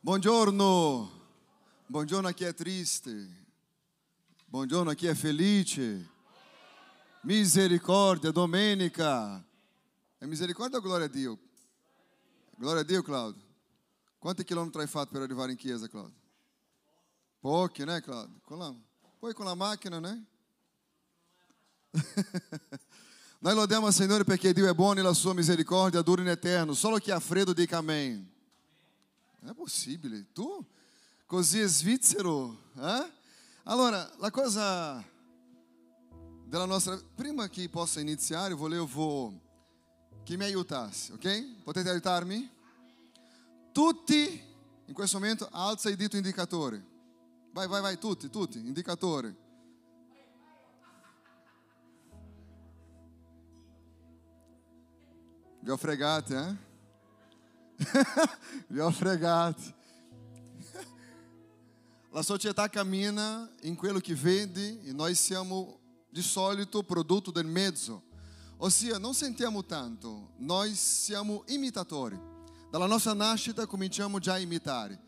Buongiorno, buongiorno a chi è triste, buongiorno a chi è felice. Misericordia, domenica. È misericordia o gloria a Dio? Glória a Dio, Claudio. Quanti chilometri hai fatto per arrivare in chiesa, Claudio? Pochi, né, Claudio? Con la... Poi con la macchina, né? Noi lodiamo al Signore perché Dio è buono e la sua misericordia dura in eterno. Solo chi ha freddo dica amém. Non è possibile. Tu? Così svizzero? Eh? Allora, la cosa della nostra... Prima che possa iniziare, volevo che mi aiutasse, ok? Potete aiutarmi? Tutti, in questo momento, alza il dito indicatore. Vai, vai, vai, tutti, tutti, indicatore. Vi ho fregati, eh? Vi ho fregati. La società cammina in quello che vede e noi siamo di solito prodotto del mezzo. Ossia, non sentiamo tanto, noi siamo imitatori. Dalla nostra nascita cominciamo già a imitare.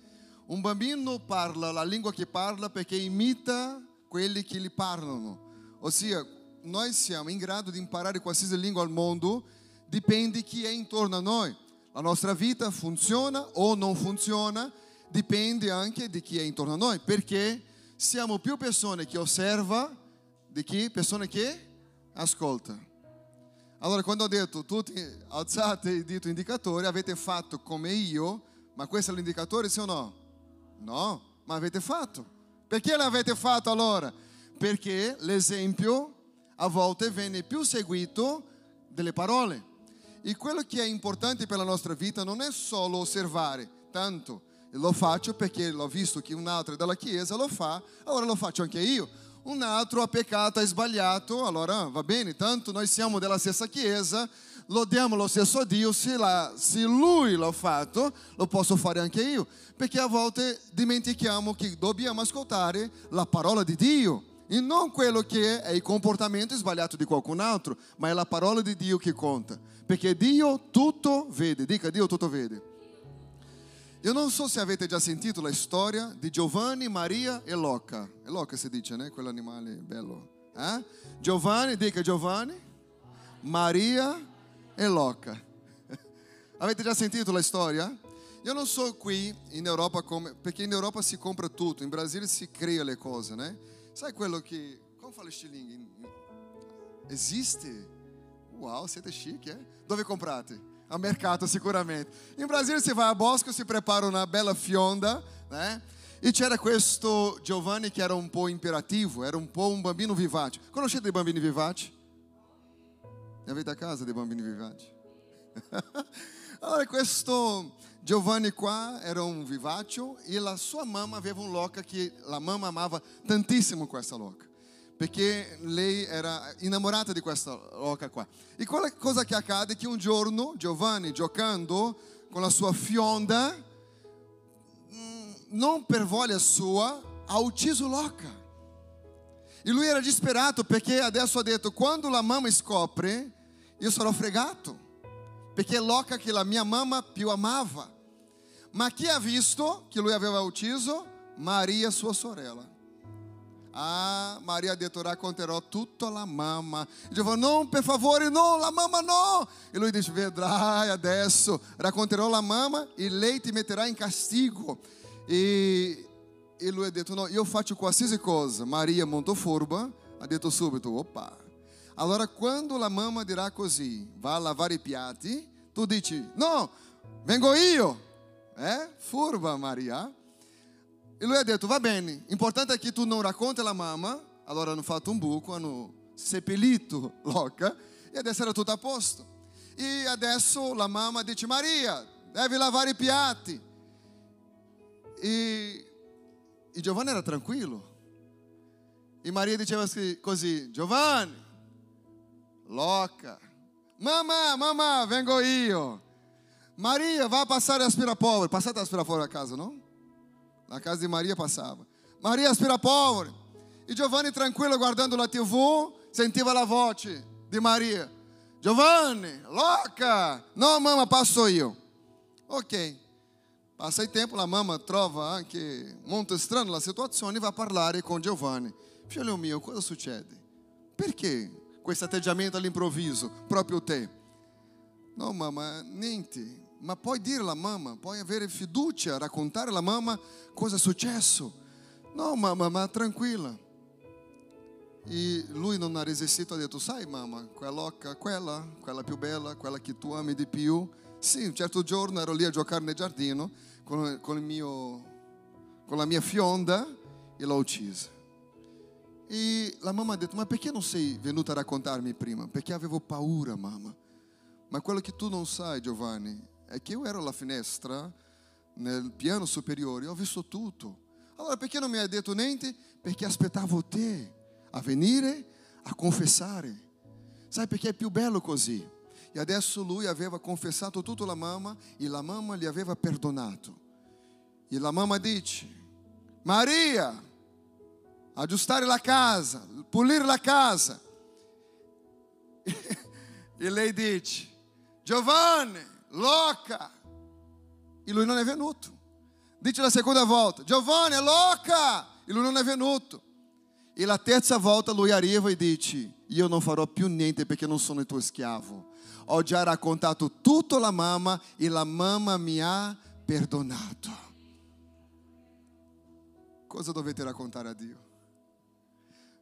Un bambino parla la lingua che parla perché imita quelli che gli parlano. Ossia, noi siamo in grado di imparare qualsiasi lingua al mondo, dipende chi è intorno a noi. La nostra vita funziona o non funziona, dipende anche di chi è intorno a noi, perché siamo più persone che osserva di chi persone che ascolta. Allora, quando ho detto tutti alzate il dito indicatore, avete fatto come io, ma questo è l'indicatore, sì o no? No, ma avete fatto. Perché l'avete fatto allora? Perché l'esempio a volte viene più seguito delle parole. E quello che è importante per la nostra vita non è solo osservare, tanto. Lo faccio perché l'ho visto che un altro della Chiesa lo fa, allora lo faccio anche io. Un altro ha peccato, ha sbagliato, allora va bene, tanto noi siamo della stessa Chiesa, lodiamo lo stesso Dio, se, la, se Lui l'ha fatto, lo posso fare anche io, perché a volte dimentichiamo che dobbiamo ascoltare la parola di Dio e non quello che è il comportamento sbagliato di qualcun altro, ma è la parola di Dio che conta, perché Dio tutto vede, dica Dio tutto vede. Io non so se avete già sentito la storia di Giovanni, Maria e Loca. È Loca si dice, né? Quell'animale bello. Eh? Giovanni, dica Giovanni, Maria e Loca. Avete già sentito la storia? Io non so qui in Europa come, perché in Europa si compra tutto, in Brasile si crea le cose, né? Sai quello che, come fa lo stilingue? Esiste? Uau, siete chique, eh? Dove comprate? Al mercato sicuramente. In Brasile si va a bosco, si prepara una bella fionda, né? E c'era questo Giovanni che era un po' imperativo, era un po' un bambino vivace. Conoscete i bambini vivaci? Ne avete a casa dei bambini vivaci? allora questo Giovanni qua era un vivaccio e la sua mamma aveva un loca che la mamma amava tantissimo questa loca perché lei era innamorata di questa loca qua. E quella cosa che accade è che un giorno Giovanni giocando con la sua fionda, non per voglia sua, ha ucciso loca. E lui era disperato perché adesso ha detto, quando la mamma scopre, io sarò fregato, perché loca che la mia mamma più amava. Ma chi ha visto che lui aveva ucciso? Maria, sua sorella. Ah, Maria detto racconterò tutto alla mamma. Falou, não, per favore, no, la mamma no. E lui dice, vedrai adesso, racconterò la mamma e lei ti metterà in castigo. E, e lui ha detto, no, io faccio qualsiasi cosa. Maria, molto furba, ha detto subito, opa. Allora quando la mamma dirà così, va a lavare i piatti, tu dici, no, vengo io. Eh? Furba Maria. E lui ha detto, va bene, importante è che tu non racconti alla mamma, allora hanno fatto un buco, hanno seppellito Loca e adesso era tutto a posto. E adesso la mamma dice, Maria, devi lavare i piatti. E, e Giovanni era tranquillo. E Maria diceva così, Giovanni, Loca, mamma, mamma, vengo io. Maria, vai a passare aspirapolvere. Passate aspirapolvere a casa, não? Na casa de Maria passava. Maria aspirapolvere. E Giovanni tranquillo guardando la TV, sentiva la voce di Maria. Giovanni, louca! No, mamma, passo io. Ok. Passa il tempo, la mamma trova anche molto strana la situazione e va a parlare con Giovanni. Figlio mio, cosa succede? Perché questo atteggiamento all'improvviso, proprio te? No, mamma, niente. Ma puoi dire alla mamma, puoi avere fiducia, raccontare alla mamma cosa è successo. No, mamma, ma tranquilla. E lui non ha resistito, ha detto, sai mamma, quella, quella, quella più bella, quella che tu ami di più. Sì, un certo giorno ero lì a giocare nel giardino con, con, mio, con la mia fionda e l'ho uccisa. E la mamma ha detto, ma perché non sei venuta a raccontarmi prima? Perché avevo paura, mamma. Ma quello che tu non sai, Giovanni, che io ero alla finestra, nel piano superiore, ho visto tutto. Allora perché non mi hai detto niente? Perché aspettavo te a venire a confessare. Sai perché è più bello così? E adesso lui aveva confessato tutto alla mamma e la mamma gli aveva perdonato. E la mamma dice, Maria, aggiustare la casa, pulire la casa. e lei dice, Giovanni, louca. E lui non è venuto. Dice la seconda volta, Giovanni è louca. E lui non è venuto. E la terza volta lui arriva e dice, io non farò più niente perché non sono il tuo schiavo. Ho già raccontato tutto alla mamma e la mamma mi ha perdonato. Cosa dovete raccontare a Dio?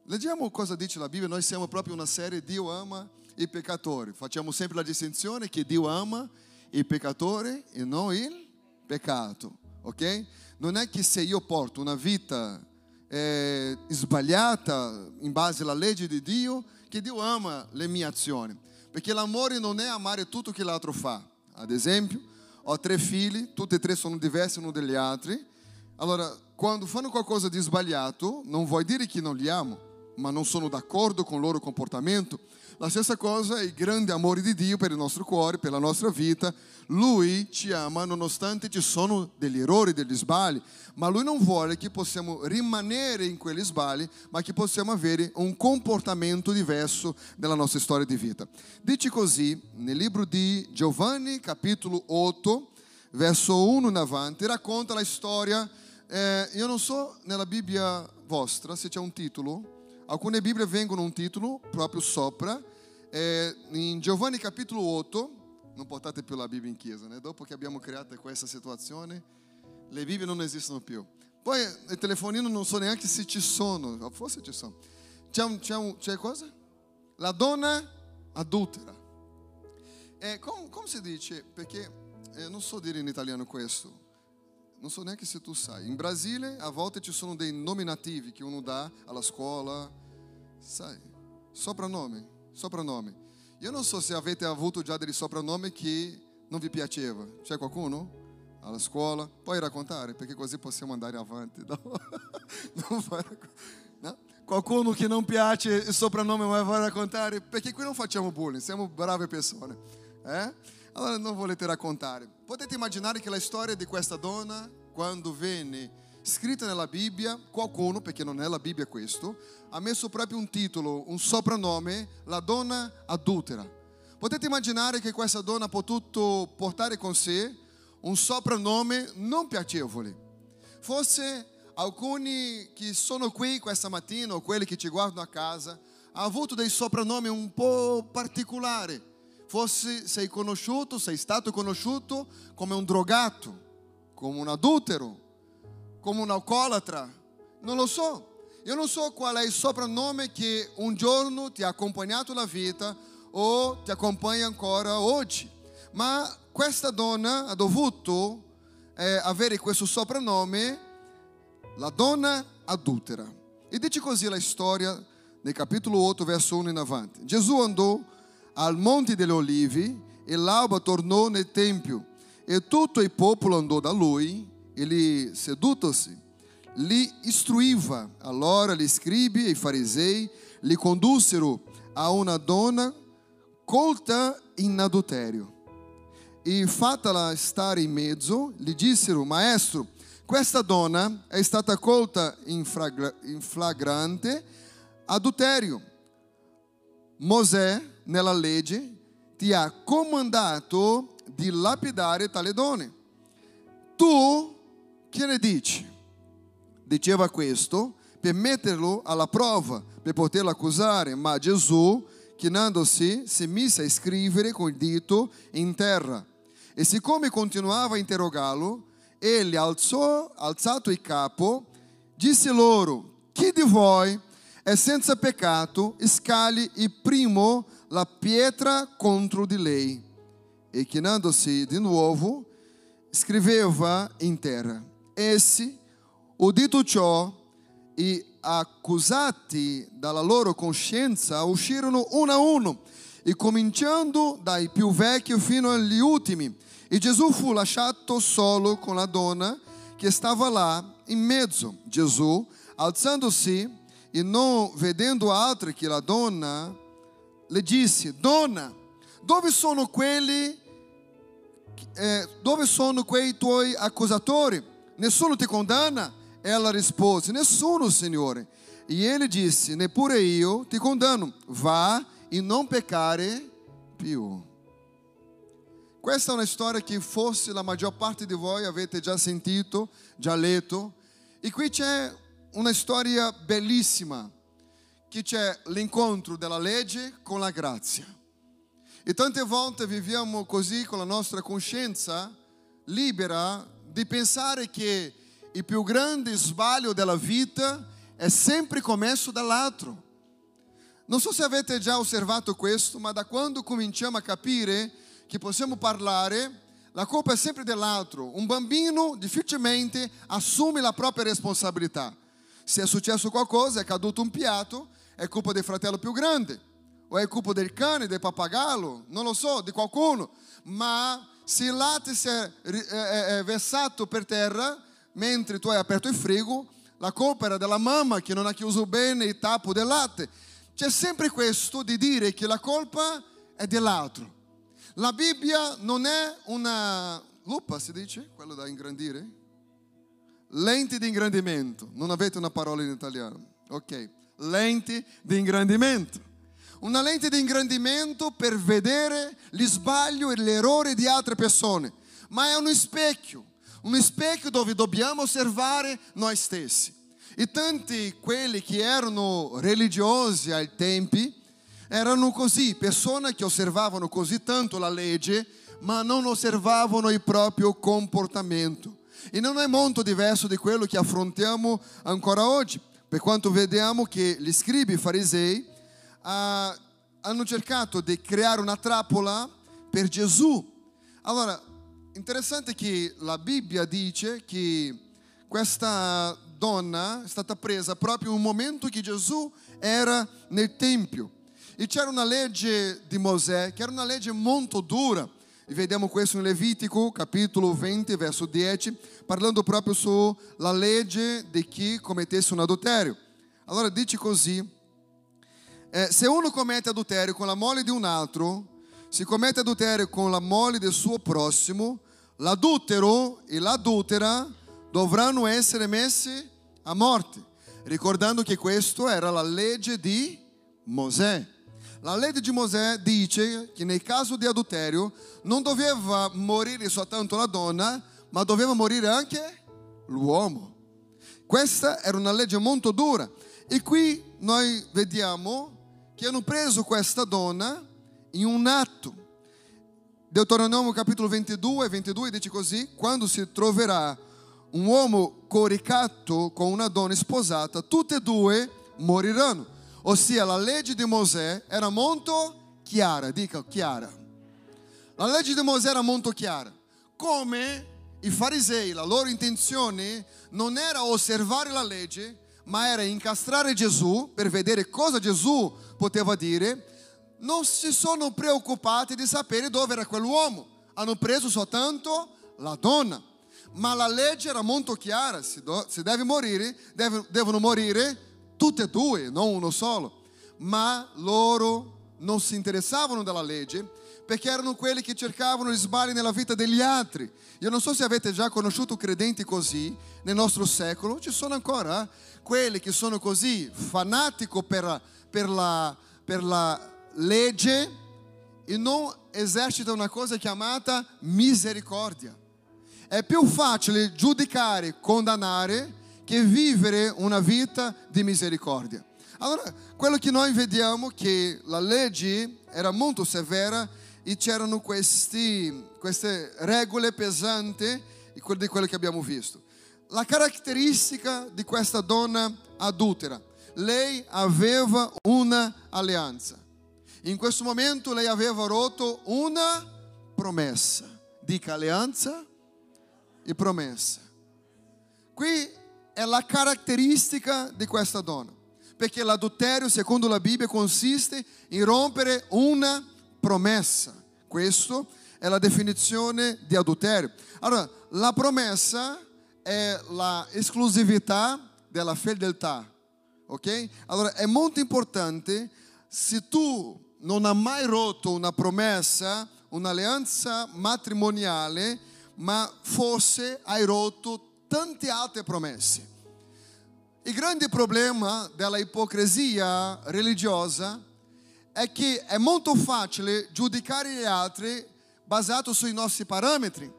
Leggiamo cosa dice la Bibbia, noi siamo proprio una serie Dio ama i peccatori. Facciamo sempre la distinzione che Dio ama il peccatore e non il peccato, ok? Non è che se io porto una vita eh, sbagliata in base alla legge di Dio, che Dio ama le mie azioni. Perché l'amore non è amare tutto che l'altro fa. Ad esempio, ho tre figli, tutti e tre sono diversi uno dagli altri. Allora, quando fanno qualcosa di sbagliato, non vuol dire che non li amo, ma non sono d'accordo con il loro comportamento. La stessa cosa è il grande amore di Dio per il nostro cuore, per la nostra vita. Lui ci ama nonostante ci sono degli errori, degli sbagli, ma Lui non vuole che possiamo rimanere in quegli sbagli, ma che possiamo avere un comportamento diverso nella nostra storia di vita. Dice così nel libro di Giovanni, capitolo 8, verso 1 in avanti, racconta la storia eh, io non so nella Bibbia vostra se c'è un titolo, alcune Bibbie vengono un titolo proprio sopra. Eh, in Giovanni capitolo 8, non portate più la Bibbia in chiesa, né? dopo che abbiamo creato questa situazione, le Bibbie non esistono più. Poi il telefonino non so neanche se ci sono, forse ci sono. C'è, un, c'è, un, c'è cosa? La donna adultera. Eh, come si dice? Perché eh, non so dire in italiano questo non so neanche se tu sai, in Brasile a volte ci sono dei nominativi che uno dà alla scuola, sai, soprannome, soprannome. Io non so se avete avuto già dei soprannomi che non vi piaceva. C'è qualcuno? Alla scuola? Puoi raccontare perché così possiamo andare avanti. No? no? Qualcuno che non piace il soprannome ma vuoi raccontare? Perché qui non facciamo bullying, siamo brave persone. Eh? Allora non volete raccontare. Potete immaginare che la storia di questa donna, quando venne scritta nella Bibbia, qualcuno, perché non è la Bibbia questo, ha messo proprio un titolo, un soprannome, la donna adultera. Potete immaginare che questa donna ha potuto portare con sé un soprannome non piacevole. Forse alcuni che sono qui questa mattina o quelli che ci guardano a casa hanno avuto dei soprannomi un po' particolari fosse, sei conosciuto, sei stato conosciuto come un drogato, come un adultero, come un alcoolatra. Non lo so. Io non so qual è il soprannome che un giorno ti ha accompagnato la vita o ti accompagna ancora oggi. Ma questa donna ha dovuto eh, avere questo soprannome, la donna adultera. E dice così la storia nel capitolo 8, verso 1 in avanti. Gesù andò al Monte delle Olivi e l'alba tornò nel Tempio e tutto il popolo andò da lui e lì sedutosi li istruiva. Allora gli scribi e farisei li condussero a una donna colta in adulterio. E fatala stare in mezzo, gli dissero, maestro, questa donna è stata colta in, flagrante adulterio. Mosè nella legge ti ha comandato di lapidare tale donne. tu che ne dici? Diceva questo per metterlo alla prova, per poterlo accusare, ma Gesù, chinandosi, si mise a scrivere col dito in terra. E siccome continuava a interrogarlo, egli alzò, alzato il capo, disse loro, chi di voi è senza peccato, scali il primo la pietra contro di lei. E chinandosi di nuovo, scriveva in terra. Essi, udito ciò, e accusati dalla loro coscienza, uscirono uno a uno, e cominciando dai più vecchi fino agli ultimi. E Gesù fu lasciato solo con la donna che stava là in mezzo. Gesù, alzandosi e non vedendo altri che la donna, le disse: Donna, dove sono quelli? Eh, dove sono quei tuoi accusatori? Nessuno ti condanna? Ela rispose: Nessuno, Signore. E ele disse: Neppure io ti condanno. Vá e non peccare più. Questa è una storia che forse la maggior parte di voi avete già sentito, già letto. E qui c'è una storia bellissima, che c'è l'incontro della legge con la grazia. E tante volte viviamo così con la nostra coscienza libera di pensare che il più grande sbaglio della vita è sempre commesso dall'altro. Non so se avete già osservato questo, ma da quando cominciamo a capire che possiamo parlare, la colpa è sempre dell'altro. Un bambino difficilmente assume la propria responsabilità. Se è successo qualcosa, è caduto un piatto, è colpa del fratello più grande, o è colpa del cane, del pappagallo, non lo so, di qualcuno. Ma se il latte si è, è, è versato per terra, mentre tu hai aperto il frigo, la colpa era della mamma che non ha chiuso bene il tappo del latte. C'è sempre questo di dire che la colpa è dell'altro. La Bibbia non è una lupa, si dice, quello da ingrandire? Lenti di ingrandimento. Non avete una parola in italiano. Ok. Lenti di ingrandimento. Una lente di ingrandimento per vedere gli sbagli e l'errore di altre persone. Ma è uno specchio uno specchio dove dobbiamo osservare noi stessi. E tanti quelli che erano religiosi ai tempi erano così, persone che osservavano così tanto la legge, ma non osservavano il proprio comportamento. E non è molto diverso di quello che affrontiamo ancora oggi, per quanto vediamo che gli scribi farisei ah, hanno cercato di creare una trappola per Gesù. Allora, Interessante che la Bibbia dice che questa donna è stata presa proprio in un momento che Gesù era nel Tempio. E c'era una legge di Mosè che era una legge molto dura. E vediamo questo in Levitico, capitolo 20, verso 10, parlando proprio sulla legge di chi commettesse un adulterio. Allora dice così, eh, se uno commette adulterio con la moglie di un altro, si commette adulterio con la moglie del suo prossimo, l'adultero e l'adultera dovranno essere messi a morte, ricordando che questa era la legge di Mosè. La legge di Mosè dice che nel caso di adulterio non doveva morire soltanto la donna, ma doveva morire anche l'uomo. Questa era una legge molto dura. E qui noi vediamo che hanno preso questa donna in un atto Deuteronomio capitolo 22, 22 dice così, quando si troverà un uomo coricato con una donna sposata, tutte e due moriranno. Ossia la legge di Mosè era molto chiara, dica chiara. La legge di Mosè era molto chiara. Come i farisei, la loro intenzione non era osservare la legge, ma era incastrare Gesù per vedere cosa Gesù poteva dire non si sono preoccupati di sapere dove era quell'uomo, hanno preso soltanto la donna. Ma la legge era molto chiara, se, deve morire, deve, devono morire tutte e due, non uno solo. Ma loro non si interessavano della legge perché erano quelli che cercavano gli sbagli nella vita degli altri. Io non so se avete già conosciuto credenti così nel nostro secolo, ci sono ancora eh? quelli che sono così fanatici per, per la, per la legge e non esercita una cosa chiamata misericórdia. È più facile giudicare, condannare che vivere una vita di misericordia. Allora, quello che noi vediamo che la legge era molto severa e c'erano questi, queste regole pesanti di quello che abbiamo visto. La caratteristica di questa donna adultera, lei aveva una alleanza. In questo momento lei aveva rotto una promessa. Dica alleanza e promessa. Qui è la caratteristica di questa donna. Perché l'adulterio, secondo la Bibbia, consiste in rompere una promessa. Questa è la definizione di adulterio. Allora, la promessa è la esclusività della fedeltà. Ok? Allora, è molto importante se tu non hai mai rotto una promessa, un'alleanza matrimoniale, ma forse hai rotto tante altre promesse. Il grande problema della ipocrisia religiosa è che è molto facile giudicare gli altri basato sui nostri parametri,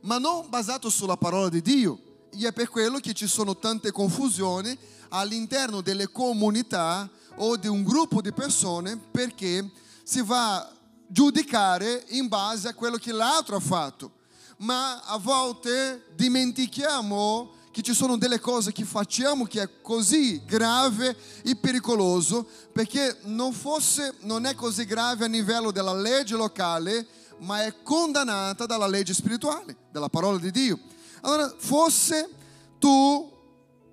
ma non basato sulla parola di Dio. E è per quello che ci sono tante confusioni all'interno delle comunità o di un gruppo di persone perché si va a giudicare in base a quello che l'altro ha fatto. Ma a volte dimentichiamo che ci sono delle cose che facciamo che è così grave e pericoloso perché non, fosse, non è così grave a livello della legge locale ma è condannata dalla legge spirituale, dalla parola di Dio. Allora, forse tu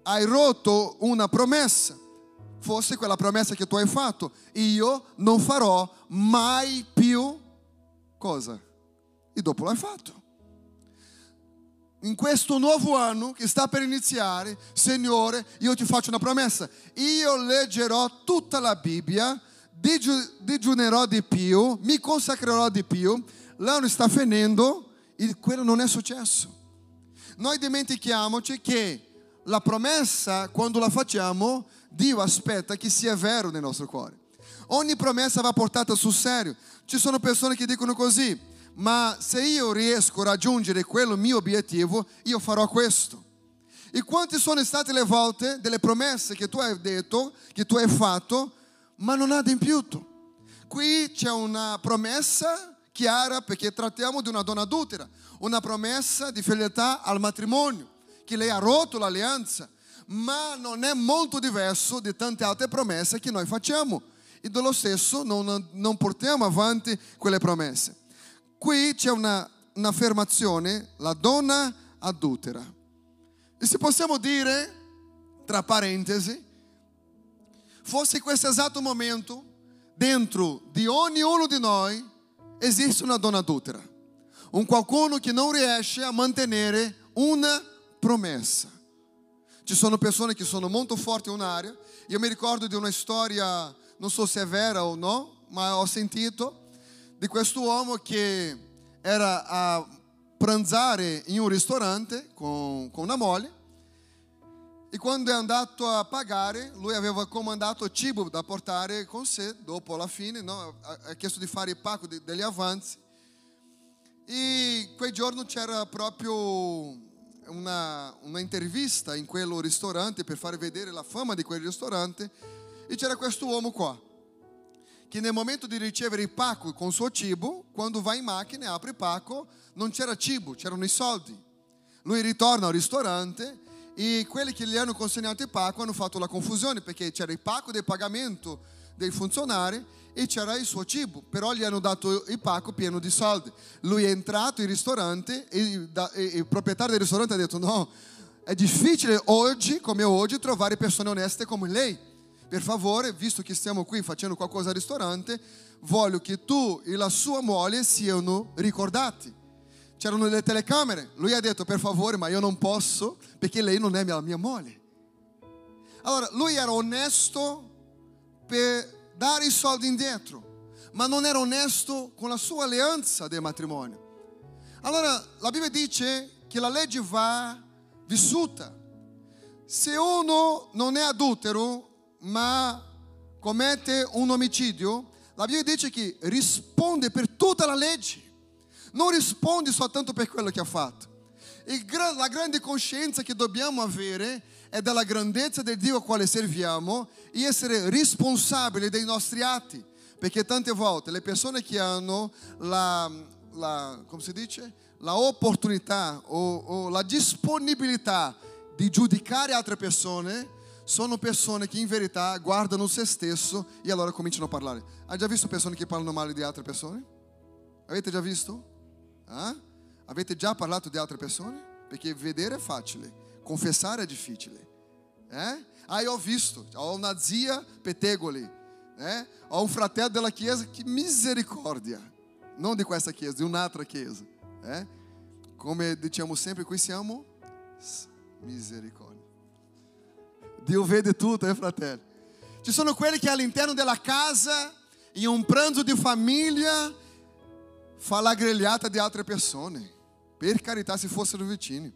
hai rotto una promessa, forse quella promessa che tu hai fatto, io non farò mai più cosa? E dopo l'hai fatto in questo nuovo anno che sta per iniziare, Signore, io ti faccio una promessa. Io leggerò tutta la Bibbia, digiunerò di più, mi consacrerò di più. L'anno sta finendo e quello non è successo. Noi dimentichiamoci che la promessa, quando la facciamo, Dio aspetta che sia vero nel nostro cuore. Ogni promessa va portata sul serio. Ci sono persone che dicono così, ma se io riesco a raggiungere quello mio obiettivo, io farò questo. E quante sono state le volte delle promesse che tu hai detto, che tu hai fatto, ma non hai adempiuto? Qui c'è una promessa chiara perché trattiamo di una donna adultera, una promessa di fedeltà al matrimonio, che lei ha rotto l'alleanza, ma non è molto diverso di tante altre promesse che noi facciamo e dello stesso non, non portiamo avanti quelle promesse. Qui c'è una, un'affermazione, la donna adultera. E se possiamo dire, tra parentesi, fosse questo esatto momento, dentro di ognuno di noi esiste una donna adultera, un qualcuno che non riesce a mantenere una promessa. Ci sono persone che sono molto forti in un'area. Io mi ricordo di una storia, non so se è vera o no, ma ho sentito di questo uomo che era a pranzare in un ristorante con, con una moglie. E quando è andato a pagare lui aveva comandato cibo da portare con sé dopo alla fine no? ha chiesto di fare il pacco de, degli avanzi. E quel giorno c'era proprio una, una intervista in quel ristorante per far vedere la fama di quel ristorante. E c'era questo uomo qua che nel momento di ricevere il pacco con il suo cibo, quando va in macchina e apre il pacco, non c'era cibo, c'erano i soldi. Lui ritorna al ristorante e quelli che gli hanno consegnato il pacco hanno fatto la confusione perché c'era il pacco del pagamento dei funzionari e c'era il suo cibo, però gli hanno dato il pacco pieno di soldi. Lui è entrato in ristorante e, il proprietario del ristorante ha detto no, è difficile oggi, come oggi, trovare persone oneste come lei per favore, visto che stiamo qui facendo qualcosa al ristorante, voglio che tu e la sua moglie siano ricordati. C'erano le telecamere. Lui ha detto, per favore, ma io non posso perché lei non è la mia moglie. Allora, lui era onesto per dare i soldi indietro, ma non era onesto con la sua alleanza del matrimonio. Allora, la Bibbia dice che la legge va vissuta. Se uno non è adultero, ma commette un omicidio, la Bibbia dice che risponde per tutta la legge, non risponde soltanto per quello che ha fatto. E la grande coscienza che dobbiamo avere è della grandezza del Dio al quale serviamo e essere responsabili dei nostri atti. Perché tante volte le persone che hanno la, la come si dice? La opportunità o, o la disponibilità di giudicare altre persone sono persone che in verità guardano se stesso e allora cominciano a parlare. Hai già visto persone che parlano male di altre persone? Avete già visto? Ah? Avete già parlato di altre persone? Perché vedere è facile, confessare è difficile. Eh? Ah, ho visto, ho una zia Pettegoli, eh? ho un fratello della chiesa che misericordia, non di questa chiesa, di un'altra chiesa. Eh? Come diciamo sempre, qui siamo misericordia. Dio vede tutto, eh, fratello? Ci sono quelli che all'interno della casa, in un pranzo di famiglia, fa la grigliata di altre persone. Per carità, se fossero vicini.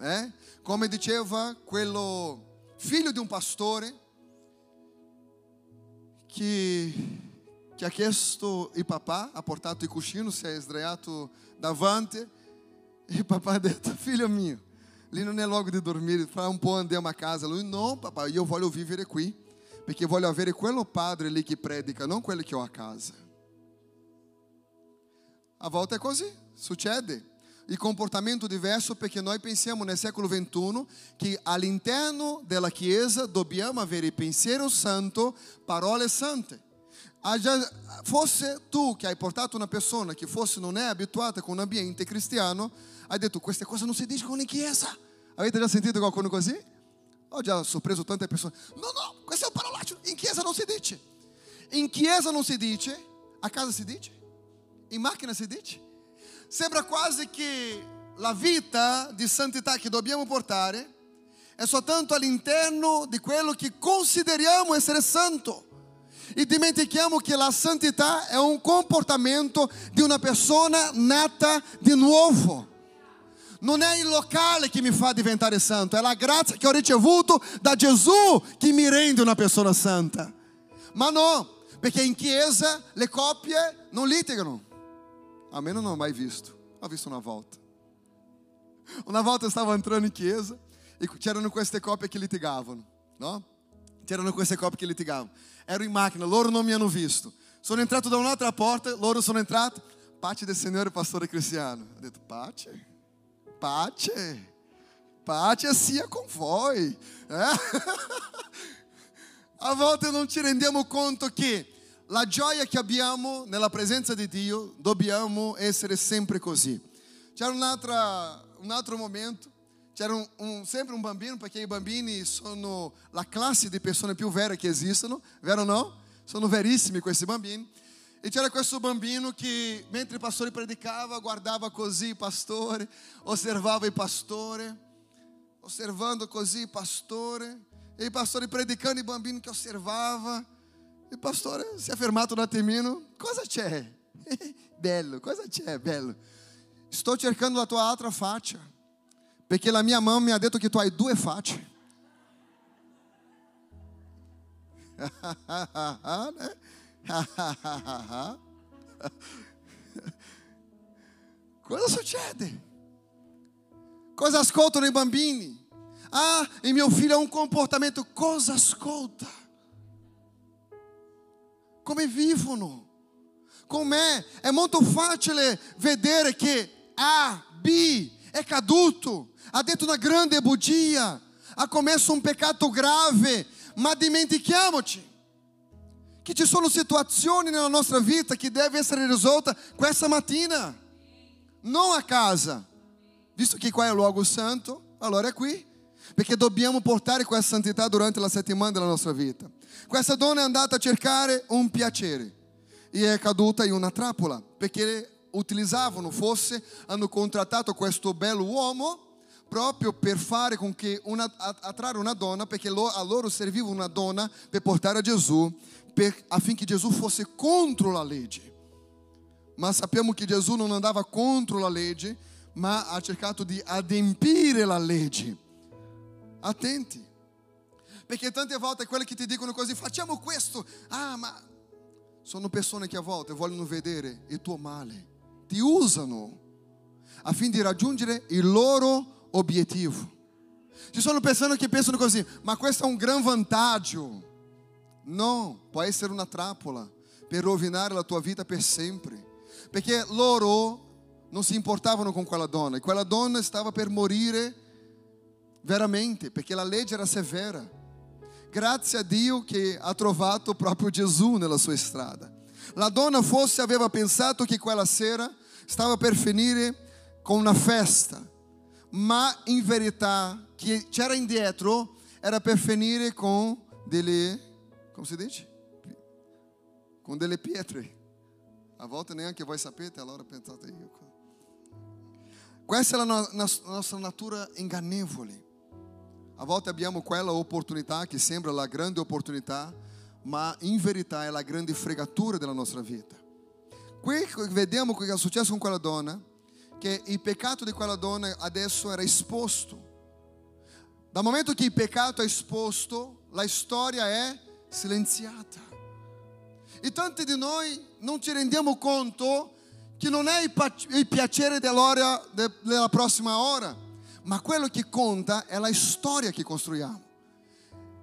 Eh? Come diceva quello figlio di un pastore che, che ha chiesto il papà, ha portato il cuscino, si è sdraiato davanti e il papà ha detto, figlio mio, lì non è luogo di dormire, fra un po' andiamo a casa. Lui, no papà, io voglio vivere qui, perché voglio avere quello padre lì che predica, non quello che ho a casa. A volte è così, succede. Il comportamento diverso perché noi pensiamo nel secolo XXI che all'interno della Chiesa dobbiamo avere pensiero santo, parole sante. Fosse tu che hai portato una persona che forse non è abituata con un ambiente cristiano, hai detto queste cose non si dicono in chiesa. Avete già sentito qualcuno così? Ho già sorpreso tante persone. No, no, questo è un parolaccio. In chiesa non si dice. In chiesa non si dice, a casa si dice, in macchina si dice. Sembra quasi che la vita di santità che dobbiamo portare è soltanto all'interno di quello che consideriamo essere santo. E dimentichiamo che la santità è un comportamento di una persona nata di nuovo. Non è il locale che mi fa diventare santo, è la grazia che ho ricevuto da Gesù che mi rende una persona santa. Ma no, perché in chiesa le coppie non litigano. A me non ho mai visto, ho visto una volta. Una volta stavo entrando in chiesa e c'erano queste coppie che litigavano, no? C'erano queste coppie che litigavano. Ero in macchina, loro non mi hanno visto. Sono entrato da un'altra porta, loro sono entrati. Pace del Signore, pastore Cristiano. Ho detto, pace? pace, pace sia con voi. Eh? A volte non ci rendiamo conto che la gioia che abbiamo nella presenza di Dio dobbiamo essere sempre così. C'era un altro momento, c'era un, un, sempre un bambino, perché i bambini sono la classe di persone più vere che esistono, vero o no? Sono verissimi questi bambini. E c'era questo bambino che, mentre il pastore predicava, guardava così il pastore, osservava il pastore, osservando così il pastore, e il pastore predicando, il bambino che osservava. Il pastore si è fermato un attimino, cosa c'è? bello, cosa c'è? Bello. Sto cercando la tua altra faccia, perché la mia mamma mi ha detto che tu hai due facce. né? Cosa succede? Cosa ascoltano i bambini? Ah, il mio figlio ha un comportamento. Cosa ascolta? Come vivono? Com'è? È molto facile vedere che A, B è caduto, ha detto una grande bugia, ha commesso un peccato grave, ma dimentichiamoci che ci sono situazioni nella nostra vita che devem essere risolte questa mattina, non a casa. Visto che qua è il luogo santo, allora è qui, perché dobbiamo portare questa santità durante la settimana della nostra vita. Questa donna è andata a cercare un piacere e è caduta in una trappola, perché utilizzavano, forse hanno contrattato questo bello uomo proprio per fare con che una, attrarre una donna, perché a loro serviva una donna per portare a Gesù affinché Gesù fosse contro la legge. Ma sappiamo che Gesù non andava contro la legge, ma ha cercato di adempiere la legge. Attenti. Perché tante volte quelle che ti dicono così, facciamo questo. Ah, ma sono persone che a volte vogliono vedere il tuo male. Ti usano. affinché raggiungere il loro obiettivo. Ci sono persone che pensano così, ma questo è un gran vantaggio. No, può essere una trappola per rovinare la tua vita per sempre. Perché loro non si importavano con quella donna e quella donna stava per morire veramente, perché la legge era severa. Grazie a Dio che ha trovato proprio Gesù nella sua strada. La donna forse aveva pensato che quella sera stava per finire con una festa, ma in verità che c'era indietro era per finire con delle, come si dice? Con delle pietre. A volte neanche voi sapete, allora pensate io. Questa è la, nostra natura ingannevole. A volte abbiamo quella opportunità che sembra la grande opportunità, ma in verità è la grande fregatura della nostra vita. Qui vediamo che è successo con quella donna, che il peccato di quella donna adesso era esposto. Dal momento che il peccato è esposto, la storia è silenziata. E tanti di noi non ci rendiamo conto che non è il piacere dell'ora della prossima ora, ma quello che conta è la storia che costruiamo.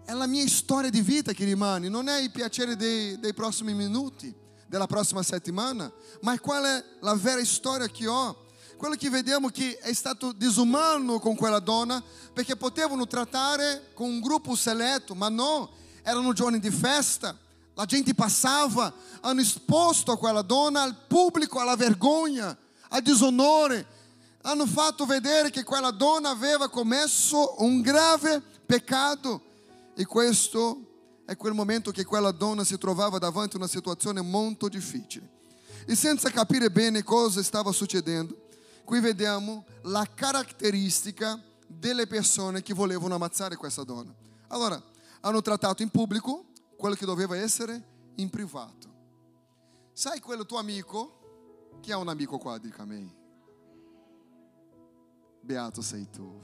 È la mia storia di vita che rimane, non è il piacere dei, dei prossimi minuti, della prossima settimana, ma qual è la vera storia che ho. Quello che vediamo che è stato disumano con quella donna, perché potevano trattare con un gruppo seletto, ma no, erano giorni di festa La gente passava, hanno esposto quella donna al pubblico alla vergogna, al disonore. Hanno fatto vedere che quella donna aveva commesso un grave peccato. E questo è quel momento che quella donna si trovava davanti a una situazione molto difficile. E senza capire bene cosa stava succedendo, qui vediamo la caratteristica delle persone che volevano ammazzare questa donna. Allora, hanno trattato in pubblico, quello che doveva essere in privato. Sai quello tuo amico? Chi ha un amico qua? Dica me. Beato sei tu.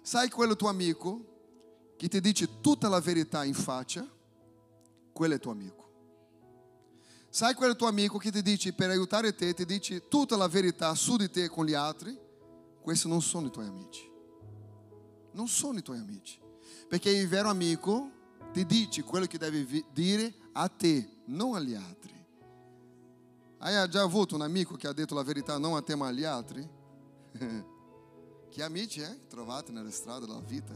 Sai quello tuo amico che ti dice tutta la verità in faccia? Quello è tuo amico. Sai quel tuo amico che ti dice per aiutare te, ti dice tutta la verità su di te con gli altri? Questi non sono i tuoi amici. Non sono i tuoi amici. Perché il vero amico ti dice quello che devi dire a te, non agli altri. Hai già avuto un amico che ha detto la verità non a te ma agli altri? che amici eh? trovate nelle strade della vita?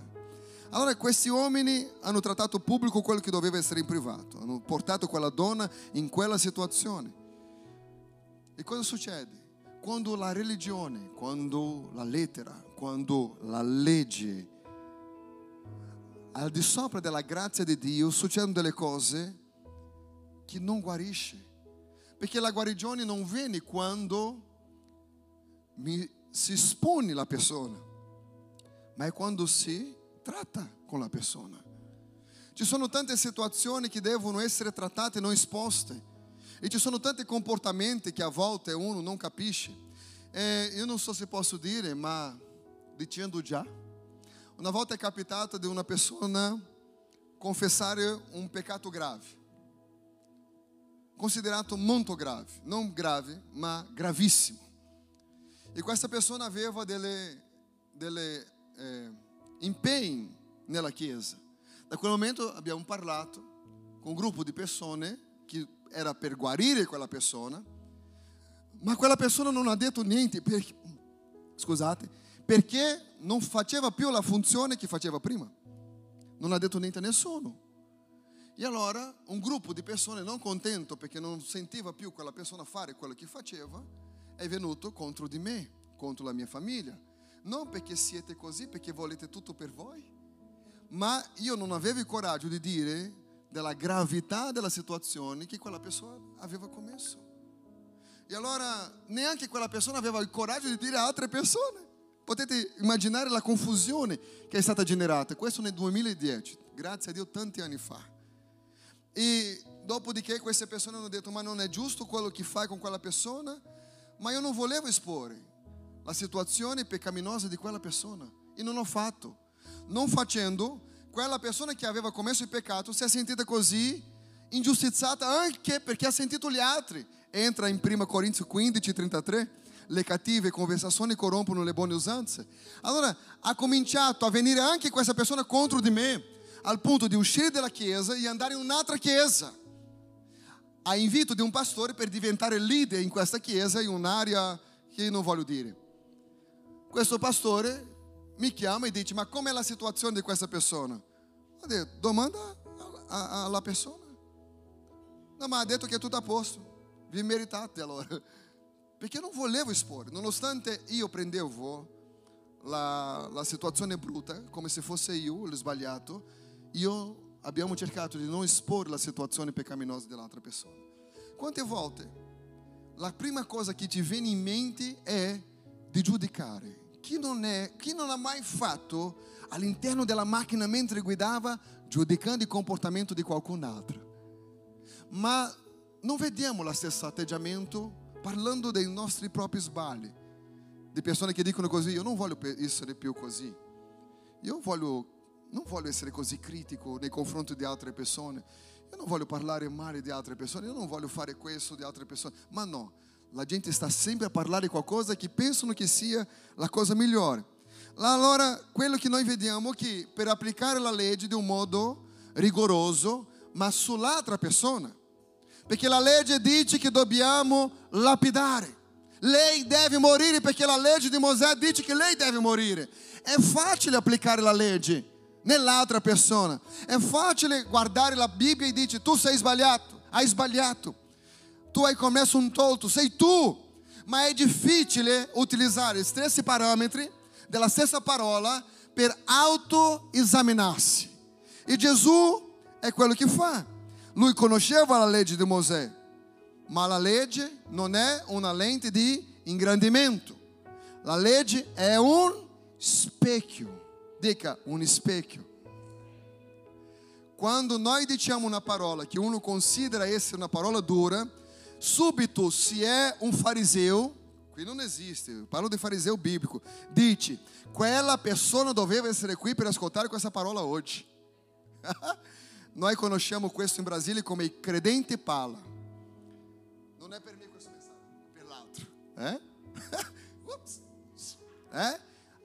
Allora questi uomini hanno trattato pubblico quello che doveva essere in privato, hanno portato quella donna in quella situazione. E cosa succede? Quando la religione, quando la lettera, quando la legge al di sopra della grazia di Dio succedono delle cose che non guarisce. Perché la guarigione non viene quando mi, si espone la persona, ma è quando si tratta con la persona. Ci sono tante situazioni che devono essere trattate e non esposte. E ci sono tanti comportamenti che a volte uno non capisce. E io non so se posso dire, ma dicendo già. Una volta è capitato di una persona confessare un peccato grave, considerato molto grave, non grave, ma gravissimo. E questa persona aveva delle, delle eh, impegni nella chiesa. Da quel momento abbiamo parlato con un gruppo di persone che era per guarire quella persona, ma quella persona non ha detto niente, perché, scusate, perché non faceva più la funzione che faceva prima. Non ha detto niente a nessuno. E allora un gruppo di persone non contento perché non sentiva più quella persona fare quello che faceva, è venuto contro di me, contro la mia famiglia. Non perché siete così, perché volete tutto per voi, ma io non avevo il coraggio di dire della gravità della situazione che quella persona aveva commesso. E allora neanche quella persona aveva il coraggio di dire a altre persone. Potete immaginare la confusione che è stata generata. Questo nel 2010, grazie a Dio tanti anni fa. E dopodiché queste persone hanno detto, ma non è giusto quello che fai con quella persona? Ma io non volevo esporre la situazione peccaminosa di quella persona. E non ho fatto. Non facendo, quella persona che aveva commesso il peccato si è sentita così ingiustizzata anche perché ha sentito gli altri. Entra in 1 Corinzi 15, 33 le cattive conversazioni corrompono le buone usanze. Allora ha cominciato a venire anche questa persona contro di me, al punto di uscire dalla chiesa e andare in un'altra chiesa. A invito di un pastore per diventare leader in questa chiesa in un'area che non voglio dire. Questo pastore mi chiama e dice: Ma com'è la situazione di questa persona? Ho detto: Domanda alla persona. No, ma ha detto che è tutto a posto. Vi meritate allora. Perché non volevo esporre, nonostante io prendevo la, la situazione brutta come se fosse io il sbagliato, io abbiamo cercato di non esporre la situazione peccaminosa dell'altra persona. Quante volte la prima cosa che ti viene in mente è di giudicare. Chi non, è, chi non ha mai fatto all'interno della macchina mentre guidava giudicando il comportamento di qualcun altro? Ma non vediamo lo stesso atteggiamento parlando dei nostri propri sbagli. Di persone che dicono così, io non voglio essere più così. Io voglio, non voglio essere così critico nei confronti di altre persone. Io non voglio parlare male di altre persone, io non voglio fare questo di altre persone. Ma no, la gente sta sempre a parlare qualcosa che pensano che sia la cosa migliore. Allora, quello che noi vediamo è che per applicare la legge di un modo rigoroso, ma sull'altra persona, perché la legge dice che dobbiamo lapidare. Lei deve morire perché la legge di Mosè dice che lei deve morire. È facile applicare la legge nell'altra persona. È facile guardare la Bibbia e dire tu sei sbagliato, hai sbagliato. Tu hai commesso un torto, sei tu. Ma è difficile utilizzare gli stessi parametri della stessa parola per autoesaminarsi. E Gesù è quello che fa. Lui conosceva la legge di Mosè, ma la legge non è una lente di ingrandimento. La legge è un specchio. Dica un specchio. Quando noi diciamo una parola che uno considera essere una parola dura, subito se è un fariseu, qui non esiste, eu parlo di fariseu bíblico, dice, quella persona doveva essere qui per ascoltare questa parola oggi. Noi conosciamo questo in Brasile come il credente pala. Non è per me questo messaggio, per l'altro. Eh? eh?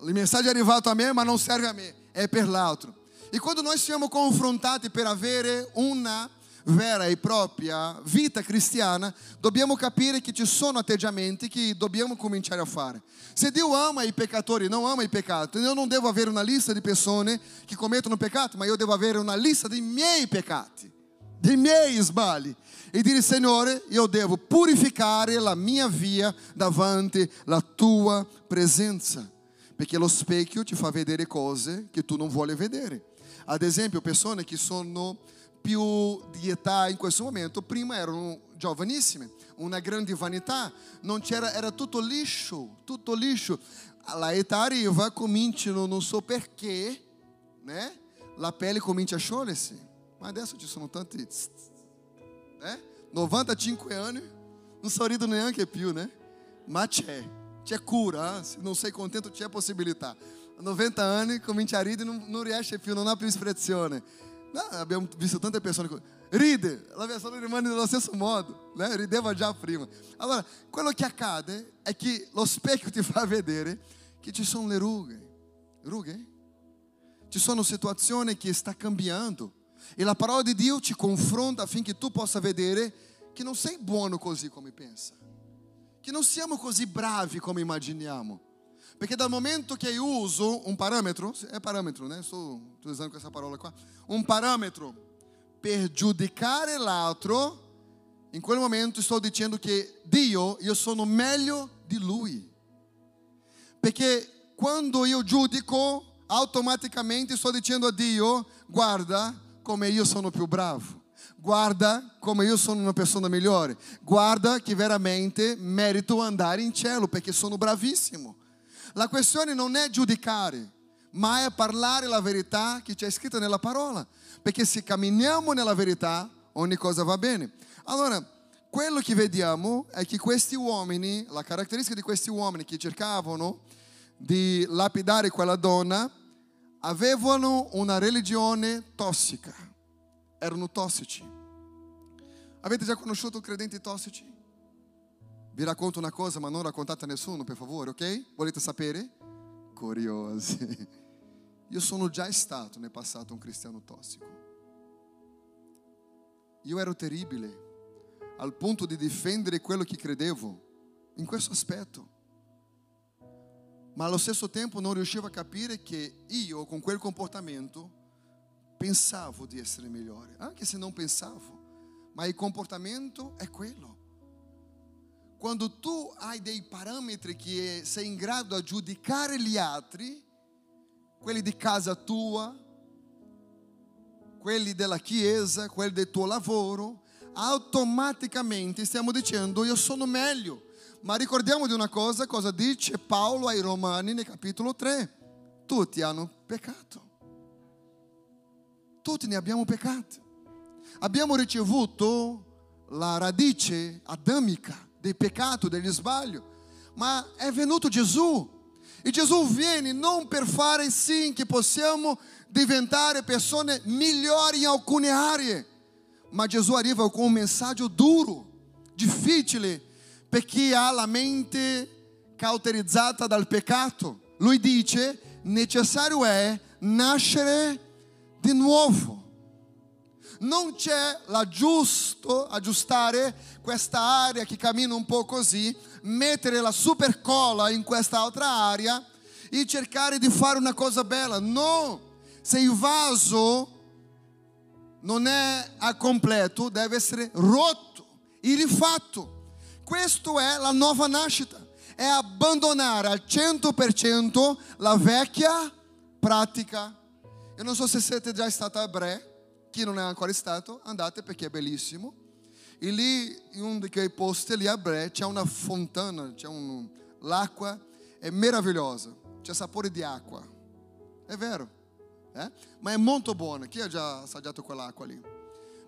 Il messaggio è arrivato a me, ma non serve a me, è per l'altro. E quando noi siamo confrontati per avere una vera e propria vita cristiana, dobbiamo capire che ci sono atteggiamenti che dobbiamo cominciare a fare. Se Dio ama i peccatori, non ama i peccati, io non devo avere una lista di persone che commettono peccato, ma io devo avere una lista dei miei peccati, dei miei sbagli. E dire, Signore, io devo purificare la mia via davanti alla tua presenza. Perché lo specchio ti fa vedere cose che tu non vuoi vedere. Ad esempio, persone che sono più di età in questo momento, prima erano giovanissime, una grande vanità, non c'era, era tutto liscio, tutto liscio. La età arriva, cominciano, non so perché, né? La pelle comincia a sciogliersi. Ma adesso ci sono tanti, né? 95 anni, non sorrido neanche più, né? Ma c'è, c'è cura, se non sei contento c'è possibilità. A 90 anni comincia a ridere e non, non riesce più, non ha più espressione. No, abbiamo visto tante persone ride, la persona rimane nello stesso modo, né? rideva già prima. Allora, quello che accade è che lo specchio ti fa vedere che ci sono le rughe, rughe? Ci sono situazioni che sta cambiando e la parola di Dio ti confronta affinché tu possa vedere che non sei buono così come pensa, che non siamo così bravi come immaginiamo. Perché dal momento che io uso un parametro, è parametro, né? Sto utilizzando questa parola qua, un parametro per giudicare l'altro, in quel momento sto dicendo che Dio, io sono meglio di Lui. Perché quando io giudico, automaticamente sto dicendo a Dio, guarda come io sono più bravo. Guarda come io sono una persona migliore. Guarda che veramente merito andare in cielo perché sono bravissimo. La questione non è giudicare, ma è parlare la verità che c'è scritta nella parola. Perché se camminiamo nella verità, ogni cosa va bene. Allora, quello che vediamo è che questi uomini, la caratteristica di questi uomini che cercavano di lapidare quella donna, avevano una religione tossica. Erano tossici. Avete già conosciuto credenti tossici? Vi racconto una cosa, ma non raccontate a nessuno, per favore, ok? Volete sapere? Curiosi. Io sono già stato nel passato un cristiano tossico. Io ero terribile, al punto di difendere quello che credevo in questo aspetto. Ma allo stesso tempo non riuscivo a capire che io, con quel comportamento, pensavo di essere migliore, anche se non pensavo, ma il comportamento è quello. Quando tu hai dei parametri che sei in grado di giudicare gli altri, quelli di casa tua, quelli della chiesa, quelli del tuo lavoro, automaticamente stiamo dicendo io sono meglio. Ma ricordiamo di una cosa, cosa dice Paolo ai Romani nel capitolo 3. Tutti hanno peccato. Tutti ne abbiamo peccato. Abbiamo ricevuto la radice adamica del peccato, degli sbagli. Ma è venuto Gesù. E Gesù viene non per fare sì che possiamo diventare persone migliori in alcune aree, ma Gesù arriva con un messaggio duro, difficile, per chi ha la mente cauterizzata dal peccato. Lui dice, necessario è nascere di nuovo. Non c'è la giusto aggiustare questa area che cammina un po' così, mettere la super cola in quest'altra area e cercare di fare una cosa bella. No, se il vaso non è a completo, deve essere rotto e rifatto. Questa è la nuova nascita, è abbandonare al 100% la vecchia pratica. Io non so se siete già stati a Bre, chi non è ancora stato, andate perché è bellissimo. E lì, in uno di quei posti lì a Bre, c'è una fontana, c'è un, l'acqua è meravigliosa, c'è sapore di acqua. È vero, eh? ma è molto buona. Chi ha già assaggiato quell'acqua lì?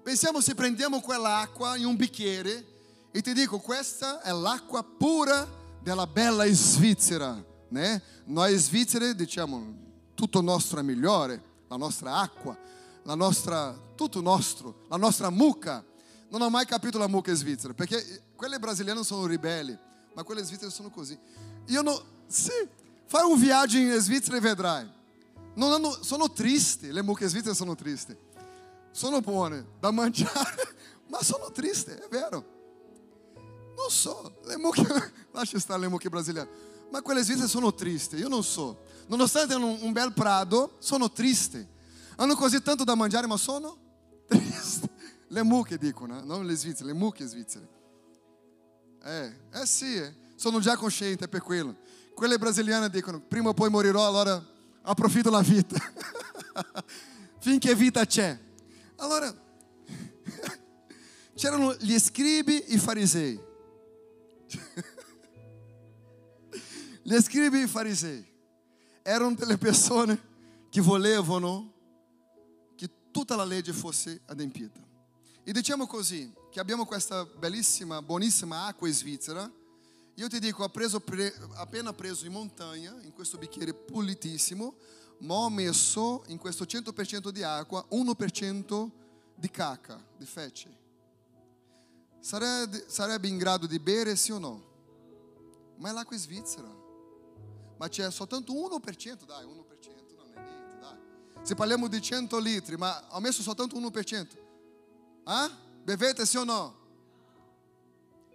Pensiamo se prendiamo quell'acqua in un bicchiere e ti dico, questa è l'acqua pura della bella Svizzera. Né? Noi svizzeri diciamo tutto nostro è migliore, la nostra acqua, la nostra, tutto nostro, la nostra mucca. Non ho mai capito la mucca svizzera, perché quelle brasiliane sono ribelli, ma quelle svizzere sono così. Io non, sì, fai un viaggio in Svizzera e vedrai. Non hanno, sono tristi, le mucche svizzere sono tristi. Sono buone da mangiare, ma sono tristi, è vero. Non so, le mucche, lascia stare le mucche brasiliane, ma quelle svizzere sono tristi, io non so. Nonostante hanno un bel prato, sono tristi. Hanno così tanto da mangiare, ma sono tristi. Le mucche dicono, non le svizzere, le mucche svizzere. Eh, eh sì, eh. sono già cosciente, è per quello. Quelle brasiliane dicono, prima o poi morirò, allora approfitto la vita. Finché vita c'è. Allora, c'erano gli scribi e i farisei. Gli scribi e i farisei erano delle persone che volevano tutta la legge fosse adempiuta. E diciamo così, che abbiamo questa bellissima, buonissima acqua in Svizzera. Io ti dico, ho preso pre, appena preso in montagna, in questo bicchiere pulitissimo, ma ho messo in questo 100% di acqua 1% di cacca, di fece. Sarebbe, sarebbe in grado di bere sì o no? Ma è l'acqua Svizzera. Ma c'è soltanto 1%, dai, 1% Se parliamo di 100 litri, ma ho messo soltanto 1%. Ah? Bevete sì o no?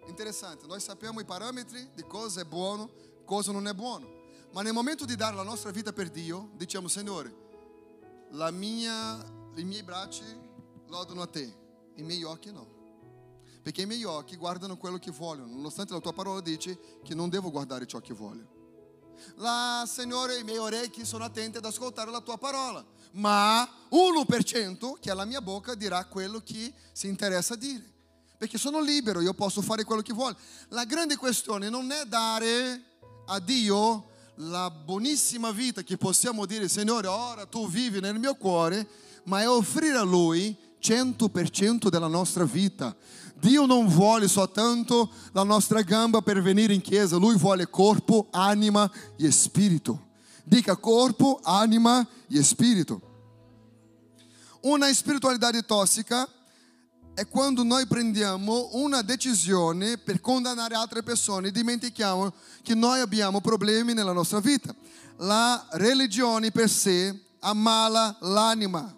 Interessante, noi sappiamo i parametri di cosa è buono, cosa non è buono. Ma nel momento di dare la nostra vita per Dio, diciamo, Signore, mia, i miei bracci lodano a te, i miei occhi no. Perché i miei occhi guardano quello che vogliono, nonostante la tua parola dice che non devo guardare ciò che voglio. La, Signore, i miei orecchi sono attenti ad ascoltare la tua parola, ma 1% che è la mia bocca dirà quello che si interessa a dire. Perché sono libero, io posso fare quello che voglio. La grande questione non è dare a Dio la buonissima vita che possiamo dire, Signore, ora tu vivi nel mio cuore, ma è offrire a Lui 100% della nostra vita. Dio non vuole soltanto la nostra gamba per venire in chiesa, Lui vuole corpo, anima e spirito. Dica corpo, anima e spirito. Una spiritualidade tóxica è quando noi prendiamo una decisione per condannare altre persone e dimentichiamo che noi abbiamo problemi nella nostra vita. La religione per sé ammala l'anima.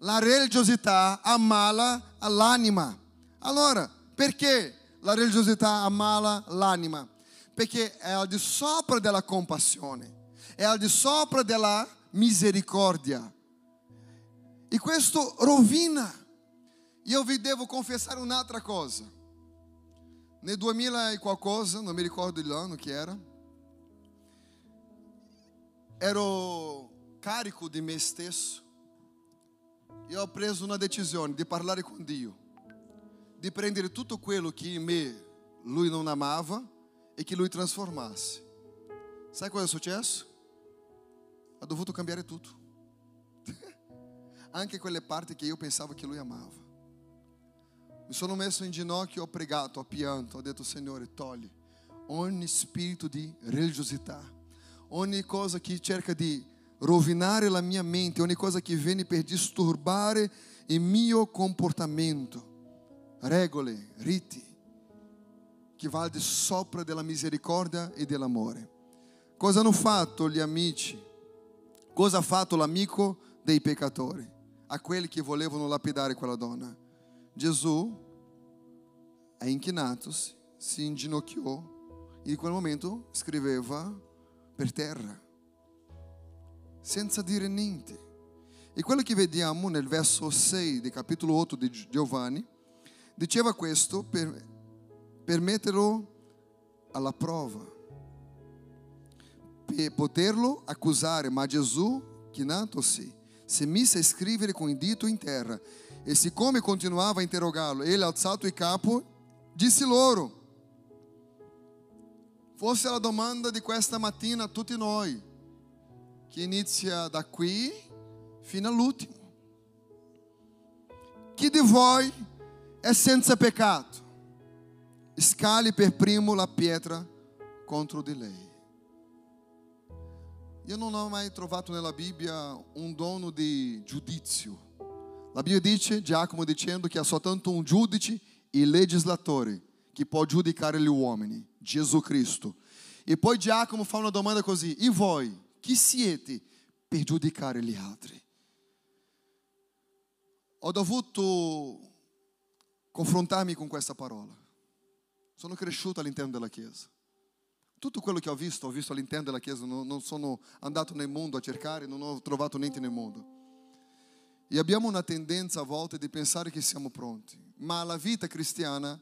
La religiosità ammala l'anima. Allora, perché la religiosità ammala l'anima? Perché è al di sopra della compassione, è al di sopra della misericordia. E questo rovina. Io vi devo confessare un'altra cosa. Nel 2000 e qualcosa, non mi ricordo l'anno che era, ero carico di me stesso e ho preso una decisione di parlare con Dio, di prendere tutto quello che in me lui non amava e che lui trasformasse. Sai cosa è successo? Ha dovuto cambiare tutto. Anche quelle parti che io pensavo che lui amava. Mi sono messo in ginocchio, ho pregato, ho pianto, ho detto Signore, togli ogni spirito di religiosità ogni cosa che cerca di rovinare la mia mente, ogni cosa che viene per disturbare il mio comportamento, regole, riti, che va di sopra della misericordia e dell'amore. Cosa hanno fatto gli amici? Cosa ha fatto l'amico dei peccatori? A quelli che volevano lapidare quella donna. Gesù è inchinato-si, si inginocchiò e in quel momento scriveva per terra, senza dire niente. E quello che vediamo nel verso 6 del capitolo 8 di Giovanni, diceva questo per, per metterlo alla prova, per poterlo accusare, ma Gesù, chinandosi, si mise a scrivere con il dito in terra. E siccome continuava a interrogarlo, ele alzato il capo, disse loro, Forse la domanda di questa mattina a tutti noi, che inizia da qui fino all'ultimo. Chi di voi è senza peccato? Scali per primo la pietra contro di lei. Io non ho mai trovato nella Bibbia un dono di giudizio. La Bibbia dice, Giacomo dicendo che ha soltanto un giudice e legislatore che può giudicare gli uomini. Gesù Cristo. E poi Giacomo fa una domanda così, e voi chi siete per giudicare gli altri? Ho dovuto confrontarmi con questa parola. Sono cresciuto all'interno della Chiesa. Tutto quello che ho visto, ho visto all'interno della Chiesa, non, non sono andato nel mondo a cercare, non ho trovato niente nel mondo. E abbiamo una tendenza a volte di pensare che siamo pronti, ma la vita cristiana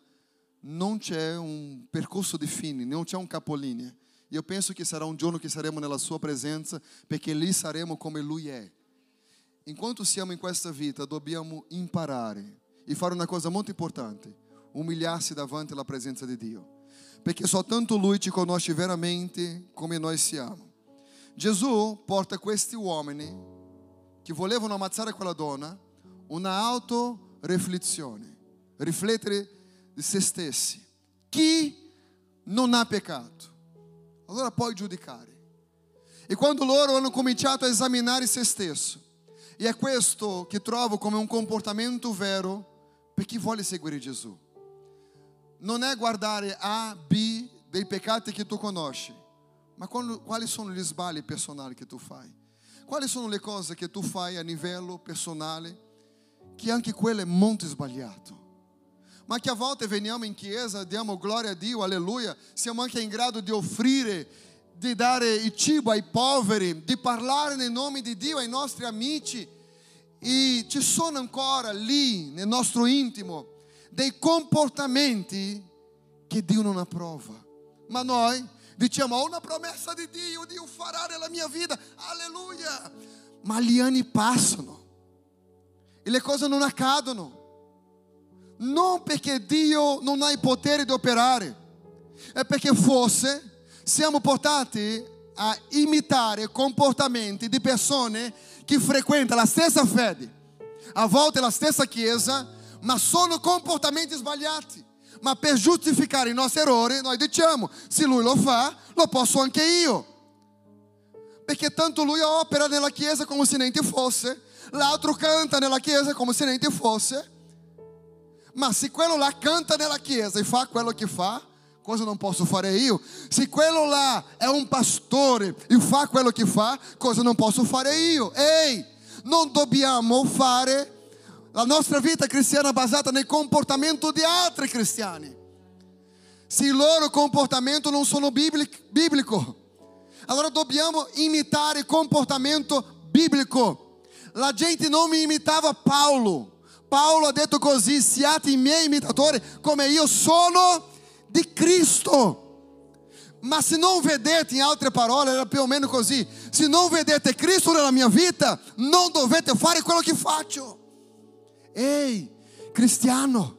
non c'è un percorso di fine, non c'è un capolinea. Io penso che sarà un giorno che saremo nella sua presenza, perché lì saremo come lui è. Enquanto siamo in questa vita, dobbiamo imparare e fare una cosa molto importante: umilhar-se davanti alla presenza di Dio. Perché soltanto Lui ci conosce veramente come noi siamo. Gesù porta questi uomini che volevano ammazzare quella donna una autoreflessione, riflettere di se stessi. Chi non ha peccato? Allora puoi giudicare. E quando loro hanno cominciato a esaminare se stesso, e è questo che trovo come un comportamento vero per chi vuole seguire Gesù. Non è guardare A, B dei peccati che tu conosci, ma quali sono gli sbagli personali che tu fai? Quali sono le cose che tu fai a livello personale che anche quello è molto sbagliato? ma che a volte veniamo in chiesa, diamo gloria a Dio, alleluia, siamo anche in grado di offrire, di dare il cibo ai poveri, di parlare nel nome di Dio ai nostri amici. E ci sono ancora lì, nel nostro intimo, dei comportamenti che Dio non approva. Ma noi diciamo, ho una promessa di Dio, Dio farà nella mia vita, alleluia. Ma gli anni passano e le cose non accadono non perché Dio non ha il potere di operare, è perché forse siamo portati a imitare comportamenti di persone che frequentano la stessa fede, a volte la stessa chiesa, ma sono comportamenti sbagliati. Ma per giustificare i nostri errori, noi diciamo: se lui lo fa, lo posso anche io. Perché tanto lui opera nella chiesa come se niente fosse, l'altro canta nella chiesa come se niente fosse. Ma se quello là canta nella chiesa e fa quello che fa, cosa non posso fare io? Se quello là è un pastore e fa quello che fa, cosa non posso fare io? Ehi, non dobbiamo fare la nostra vita cristiana basata nel comportamento di altri cristiani. Se il loro comportamento non sono biblico, allora dobbiamo imitare il comportamento biblico. La gente non mi imitava Paolo. Paolo ha detto così, siate i miei imitatori come io sono di Cristo. Ma se non vedete, in altre parole, era più o meno così: se non vedete Cristo nella mia vita, non dovete fare quello che faccio. Ehi, cristiano,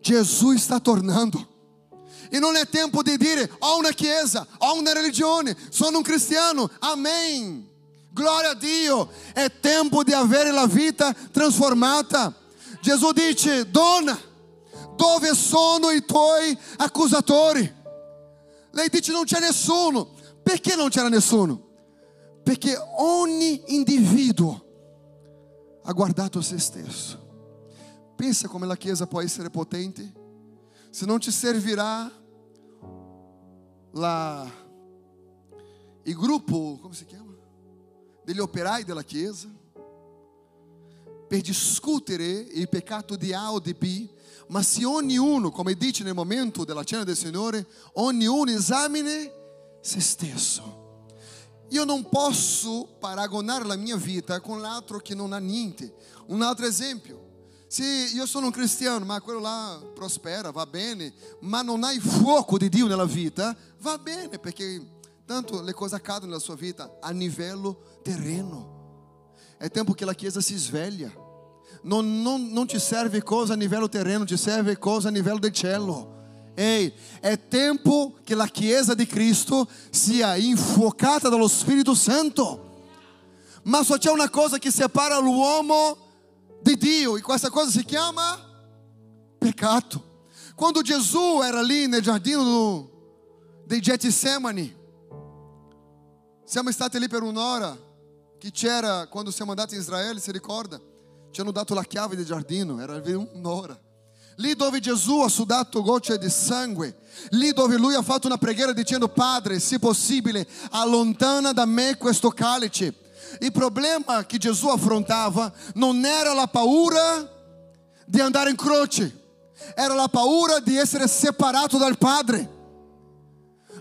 Gesù sta tornando. E non è tempo di dire: ho una chiesa, ho una religione, sono un cristiano. Amém. Glória a Dio. È tempo di avere la vita trasformata. Gesù dice: Donna, dove sono i tuoi accusatori? Lei dice: Non c'è nessuno. Perché non c'era nessuno? Perché ogni individuo ha guardato se stesso. Pensa come la Chiesa può essere potente se non ci servirà la, il gruppo, come si chiama? Degli operai della Chiesa per discutere il peccato di A o di B, ma se ognuno, come dice nel momento della cena del Signore, ognuno esamine se stesso. Io non posso paragonare la mia vita con l'altro che non ha niente. Un altro esempio. Se io sono un cristiano, ma quello là prospera, va bene, ma non hai fuoco di Dio nella vita, va bene, perché tanto le cose accadono nella sua vita a livello terreno. È tempo che la Chiesa si sveglia. Non, non, non ti serve cosa a livello terreno, ti serve cosa a livello del cielo. Ehi, è tempo che la Chiesa di Cristo sia infuocata dallo Spirito Santo. Ma só c'è una cosa che separa l'uomo di Dio e questa cosa si chiama peccato. Quando Gesù era lì nel giardino dei Getsemani, siamo stati lì per un'ora, che c'era quando siamo andati in Israele, si ricorda? Ci hanno dato la chiave del giardino, era un'ora. Lì dove Gesù ha sudato gocce di sangue, lì dove lui ha fatto una preghiera dicendo Padre, se possibile, allontana da me questo calice. Il problema che Gesù affrontava non era la paura di andare in croce, era la paura di essere separato dal Padre.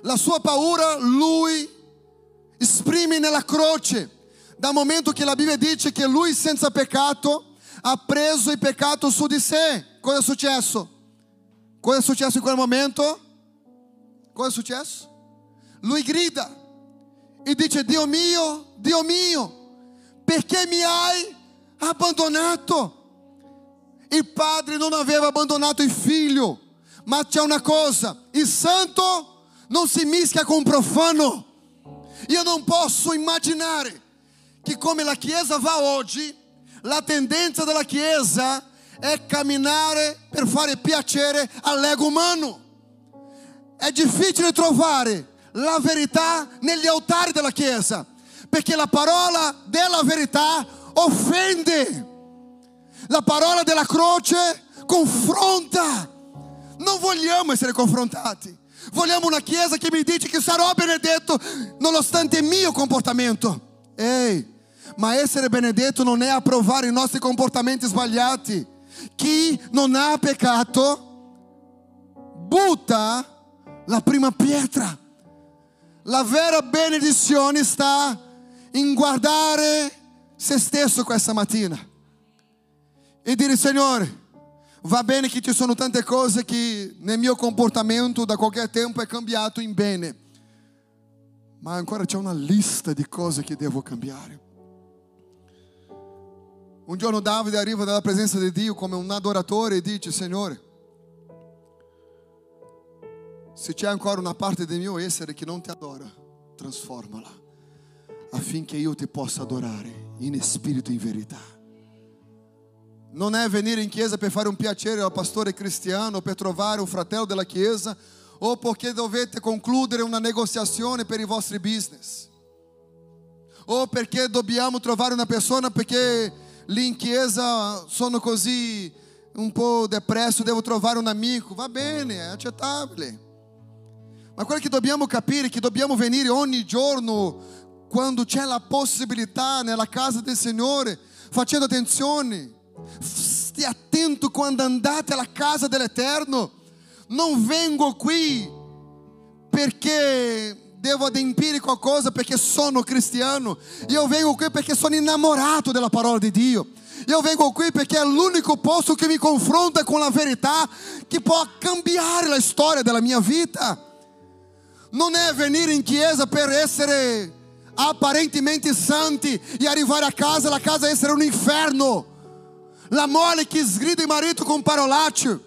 La sua paura lui esprime nella croce, dal momento che la Bibbia dice che lui senza peccato ha preso il peccato su di sé. Cosa è successo? Cosa è successo in quel momento? Cosa è successo? Lui grida e dice: Dio mio, Dio mio, perché mi hai abbandonato? Il padre non aveva abbandonato il figlio, ma c'è una cosa: il santo non si mischia con profano. Io non posso immaginare che come la Chiesa va oggi, la tendenza della Chiesa è camminare per fare piacere all'ego umano. È difficile trovare la verità negli altari della Chiesa, perché la parola della verità offende. La parola della croce confronta. Non vogliamo essere confrontati. Vogliamo una chiesa che mi dice che sarò benedetto nonostante il mio comportamento. Ehi, ma essere benedetto non è approvare i nostri comportamenti sbagliati. Chi non ha peccato butta la prima pietra. La vera benedizione sta in guardare se stesso questa mattina e dire Signore, va bene che ci sono tante cose che nel mio comportamento da qualche tempo è cambiato in bene, ma ancora c'è una lista di cose che devo cambiare. Un giorno Davide arriva dalla presenza di Dio come un adoratore e dice, Signore, se c'è ancora una parte del mio essere che non ti adora, trasformala affinché io ti possa adorare in spirito e in verità. Non è venire in chiesa per fare un piacere al pastore cristiano, per trovare un fratello della chiesa o perché dovete concludere una negoziazione per i vostri business. o perché dobbiamo trovare una persona perché lì in chiesa sono così un po' depresso, devo trovare un amico. Va bene, è accettabile. Ma quello che dobbiamo capire è che dobbiamo venire ogni giorno quando c'è la possibilità nella casa del Signore, facendo attenzione. Stia attento quando andate alla casa dell'Eterno. Non vengo qui perché devo adempiere qualcosa perché sono cristiano. Io vengo qui perché sono innamorato della parola di Dio. Io vengo qui perché è l'unico posto che mi confronta con la verità che può cambiare la storia della mia vita. Non è venire in chiesa per essere apparentemente santi e arrivare a casa e la casa essere un inferno. La mole che sgrida il marito con parolacce.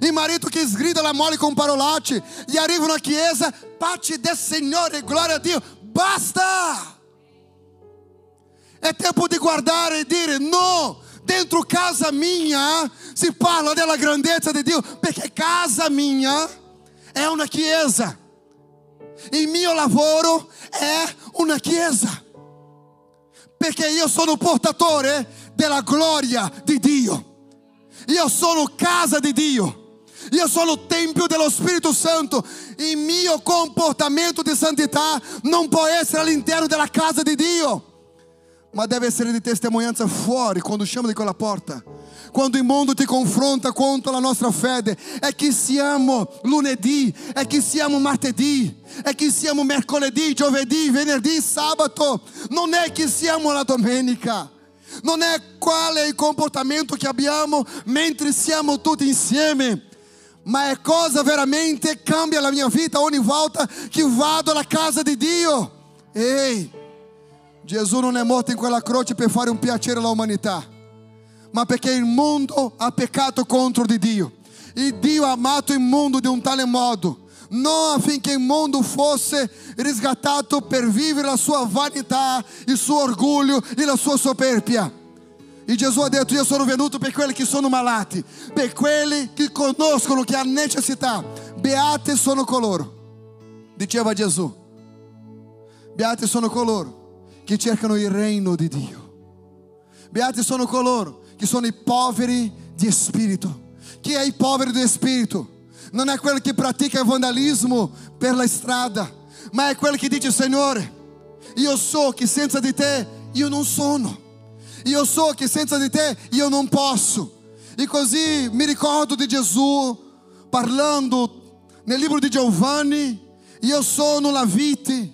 Il marito che sgrida la mole con parolacce. E arriva na chiesa, pace del Signore, glória a Dio. Basta! É tempo de guardar e dire: no, dentro casa minha si parla della grandezza di Dio, perché casa minha è una chiesa. Il mio lavoro è una chiesa. Perché io sono portatore della gloria di Dio. Io sono casa di Dio. Io sono tempio dello Spirito Santo. Il mio comportamento di santità non può essere all'interno della casa di Dio. Ma deve essere di testimonianza fuori, quando usciamo di quella porta. Quando il mondo ti confronta contro la nostra fede, è che siamo lunedì, è che siamo martedì, è che siamo mercoledì, giovedì, venerdì, sabato, non è che siamo la domenica. Non è quale il comportamento che abbiamo mentre siamo tutti insieme, ma è cosa veramente cambia la mia vita ogni volta che vado alla casa di Dio. Ehi, Gesù non è morto in quella croce per fare un piacere all'umanità, ma perché il mondo ha peccato contro di Dio. E Dio ha amato il mondo di un tale modo, non affinché il mondo fosse riscattato per vivere la sua vanità, il suo orgoglio e la sua superbia. E Gesù ha detto: Io sono venuto per quelli che sono malati, per quelli che conoscono che hanno necessità. Beati sono coloro, diceva Gesù. Beati sono coloro che cercano il regno di Dio. Beati sono coloro che sono i spirito. Chi è il povero di spirito? Non è quello che pratica vandalismo per la strada, ma è quello che dice: Signore, io so che senza di te io non sono. Io so che senza di te io non posso. E così mi ricordo di Gesù parlando nel libro di Giovanni: Io sono la vite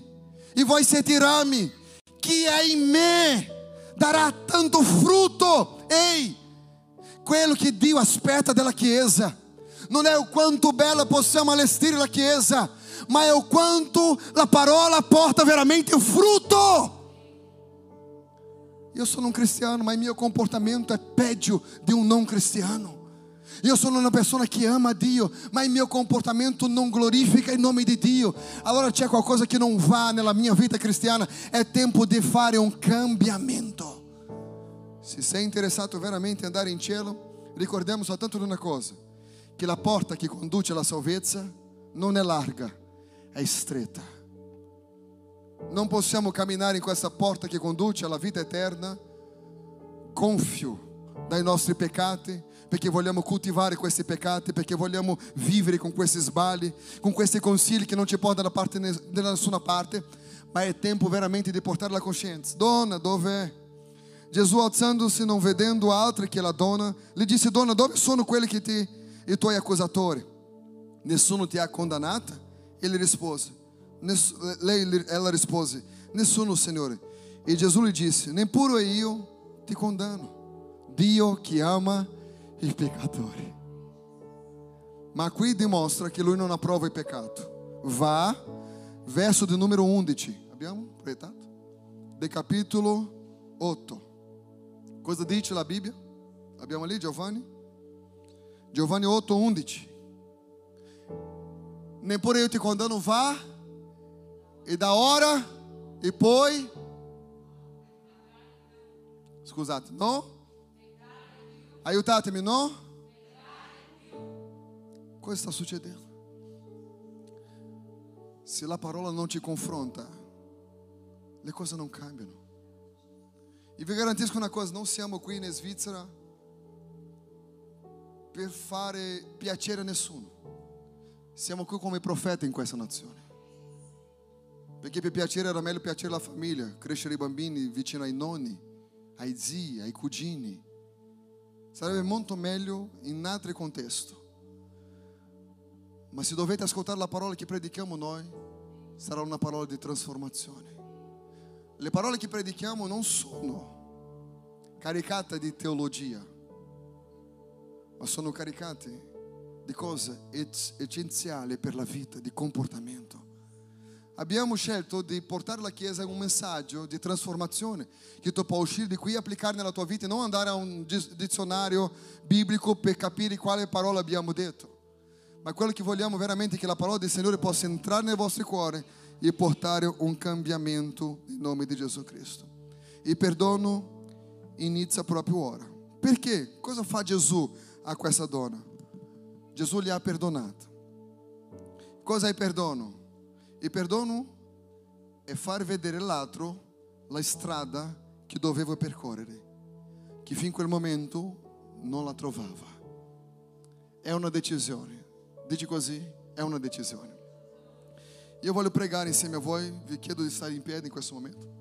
e voi rami que é em me dará tanto fruto. Ei, quello che Dio aspetta della Chiesa non è o quanto bella possiamo allestire la Chiesa, ma è o quanto la parola porta veramente frutto. Io sono un cristiano, ma il mio comportamento è peggio di un non cristiano. Io sono una persona che ama Dio, ma il mio comportamento non glorifica il nome di Dio. Allora c'è qualcosa che non va nella mia vita cristiana. È tempo di fare un cambiamento. Se sei interessato veramente in andare in cielo, ricordiamo soltanto una cosa: che la porta che conduce alla salvezza non è larga, è stretta. Non possiamo camminare in questa porta che conduce alla vita eterna gonfio dai nostri peccati, perché vogliamo coltivare questi peccati, perché vogliamo vivere con questi sbagli, con questi consigli che non ci portano da, parte, da nessuna parte, ma è tempo veramente di portare la coscienza. Donna, dove Gesù alzandosi, non vedendo altri che la donna, le disse, donna, dove sono quelli che ti, i tuoi accusatori? Nessuno ti ha condannata? Ele rispose, lei, ela rispose, nessuno, Signore. E Gesù lhe disse, neppure io ti condanno. Dio che ama i peccatori. Ma qui dimostra che lui non approva il peccato. Va, verso di numero 11. Abbiamo proiettato? Del capitolo 8. Cosa dice la Bibbia? Abbiamo lì Giovanni? Giovanni 8, 11. Neppure io ti condanno, va e da ora e poi scusate, no? Aiutatemi, no? Cosa sta succedendo? Se la parola non ti confronta, le cose non cambiano. E vi garantisco una cosa, non siamo qui in Svizzera per fare piacere a nessuno. Siamo qui come profeti in questa nazione. Perché per piacere era meglio piacere alla famiglia, crescere i bambini vicino ai nonni, ai zii, ai cugini. Sarebbe molto meglio in altri contesti. Ma se dovete ascoltare la parola che predichiamo noi, sarà una parola di trasformazione. Le parole che predichiamo non sono caricate di teologia, ma sono caricate di cose essenziali per la vita, di comportamento. Abbiamo scelto di portare alla Chiesa un messaggio di trasformazione che tu puoi uscire di qui e applicare nella tua vita e non andare a un dizionario biblico per capire quale parola abbiamo detto. Ma quello che vogliamo veramente è che la parola del Signore possa entrare nel vostro cuore e portare un cambiamento in nome di Gesù Cristo. Il perdono inizia proprio ora. Perché? Cosa fa Gesù a questa donna? Gesù gli ha perdonato. Cosa è il perdono? Il perdono è far vedere l'altro la strada che dovevo percorrere, che fin quel momento non la trovava. È una decisione. Dici così? È una decisione. Io voglio pregare insieme a voi, vi chiedo di stare in piedi in questo momento.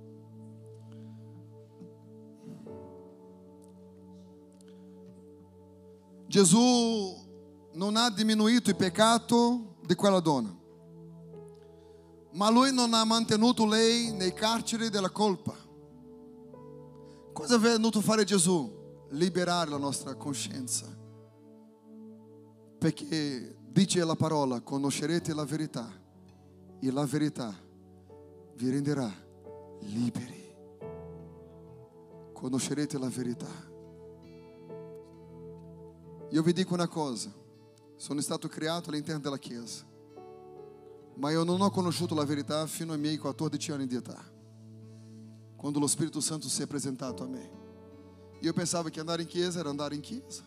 Gesù non ha diminuito il peccato di quella donna, ma lui non ha mantenuto lei nei carceri della colpa. Cosa è venuto a fare Gesù? Liberare la nostra coscienza. Perché dice la parola, conoscerete la verità e la verità vi renderà liberi. Conoscerete la verità. Io vi dico una cosa, sono stato creato all'interno della Chiesa, ma io non ho conosciuto la verità fino ai miei 14 anni di età, quando lo Spirito Santo si è presentato a me. Io pensavo che andare in chiesa era andare in chiesa,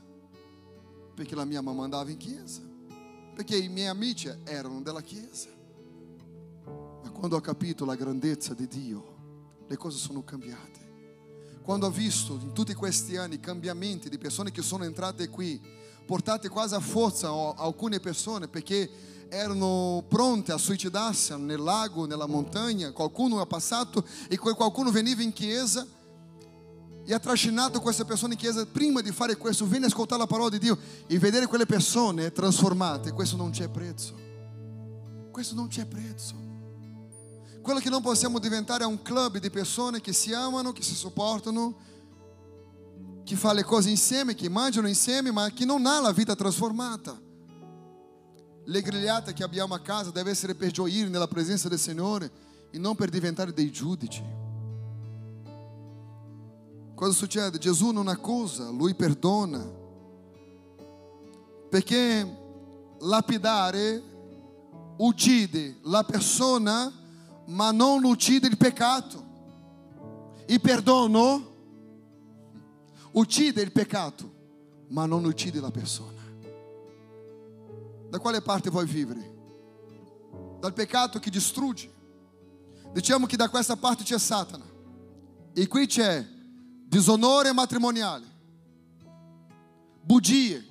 perché la mia mamma andava in chiesa, perché i miei amici erano della chiesa. Quando ho capito la grandezza di Dio, le cose sono cambiate. Quando ho visto in tutti questi anni cambiamenti di persone che sono entrate qui, portate quasi a forza alcune persone perché erano pronte a suicidarsi nel lago, nella montagna, qualcuno ha passato e qualcuno veniva in chiesa e ha trascinato queste persone in chiesa prima di fare questo, viene a ascoltare la parola di Dio e vedere quelle persone trasformate, questo non c'è prezzo. Questo non c'è prezzo. Quello che non possiamo diventare è un club di persone che si amano, che si sopportano, che fa le cose insieme, che mangiano insieme, ma che non ha la vita trasformata. Le grigliate che abbiamo a casa deve essere per gioire nella presenza del Signore e non per diventare dei giudici. Cosa succede? Gesù non accusa, lui perdona. Perché lapidare uccide la persona, ma non uccide il peccato. Il perdono uccide il peccato, ma non uccide la persona. Da quale parte vuoi vivere? Dal peccato che distrugge. Diciamo che da questa parte c'è Satana. E qui c'è disonore matrimoniale, bugie,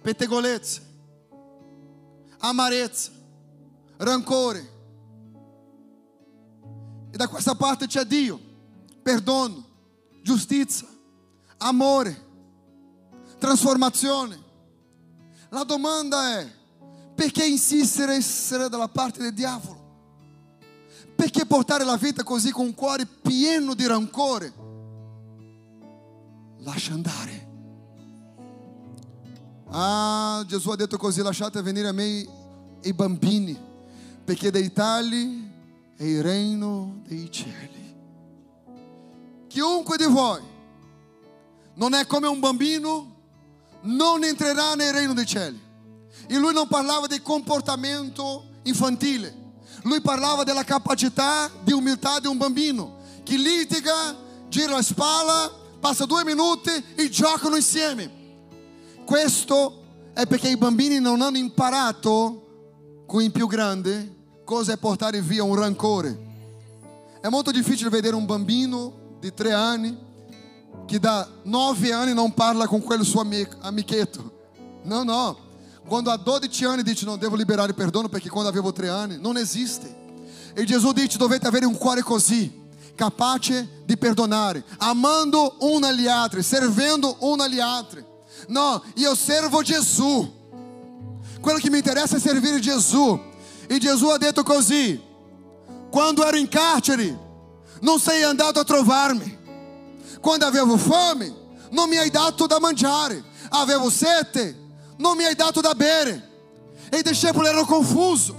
pettegolezze, amarezza, rancore. E da questa parte c'è Dio, perdono, giustizia, amore, trasformazione. La domanda è, perché insistere essere dalla parte del diavolo? Perché portare la vita così con un cuore pieno di rancore? Lascia andare. Ah, Gesù ha detto così, lasciate venire a me i bambini, perché dei tali è il regno dei cieli. Chiunque di voi non è come un bambino, non entrerà nel regno dei cieli. E lui non parlava di comportamento infantile, lui parlava della capacità di umiltà di un bambino che litiga, gira la spalla, passa due minuti e giocano insieme. Questo è perché i bambini non hanno imparato con il più grande cosa è portare via un rancore. È molto difficile vedere un bambino di tre anni che da nove anni non parla con quel suo amichetto. No, no. Quando ha 12 anni dice non devo liberare perdono perché quando avevo tre anni non esiste. E Gesù dice dovete avere un cuore così, capace di perdonare, amando um agli altri, servendo um agli altri. No, io servo Gesù. Quello che mi interessa è servire Gesù. E Gesù ha detto così: quando ero in carcere, non sei andato a trovarmi. Quando avevo fome, non mi hai dato da mangiare. Avevo sete, non mi hai dato da bere. E i discepoli erano confusi.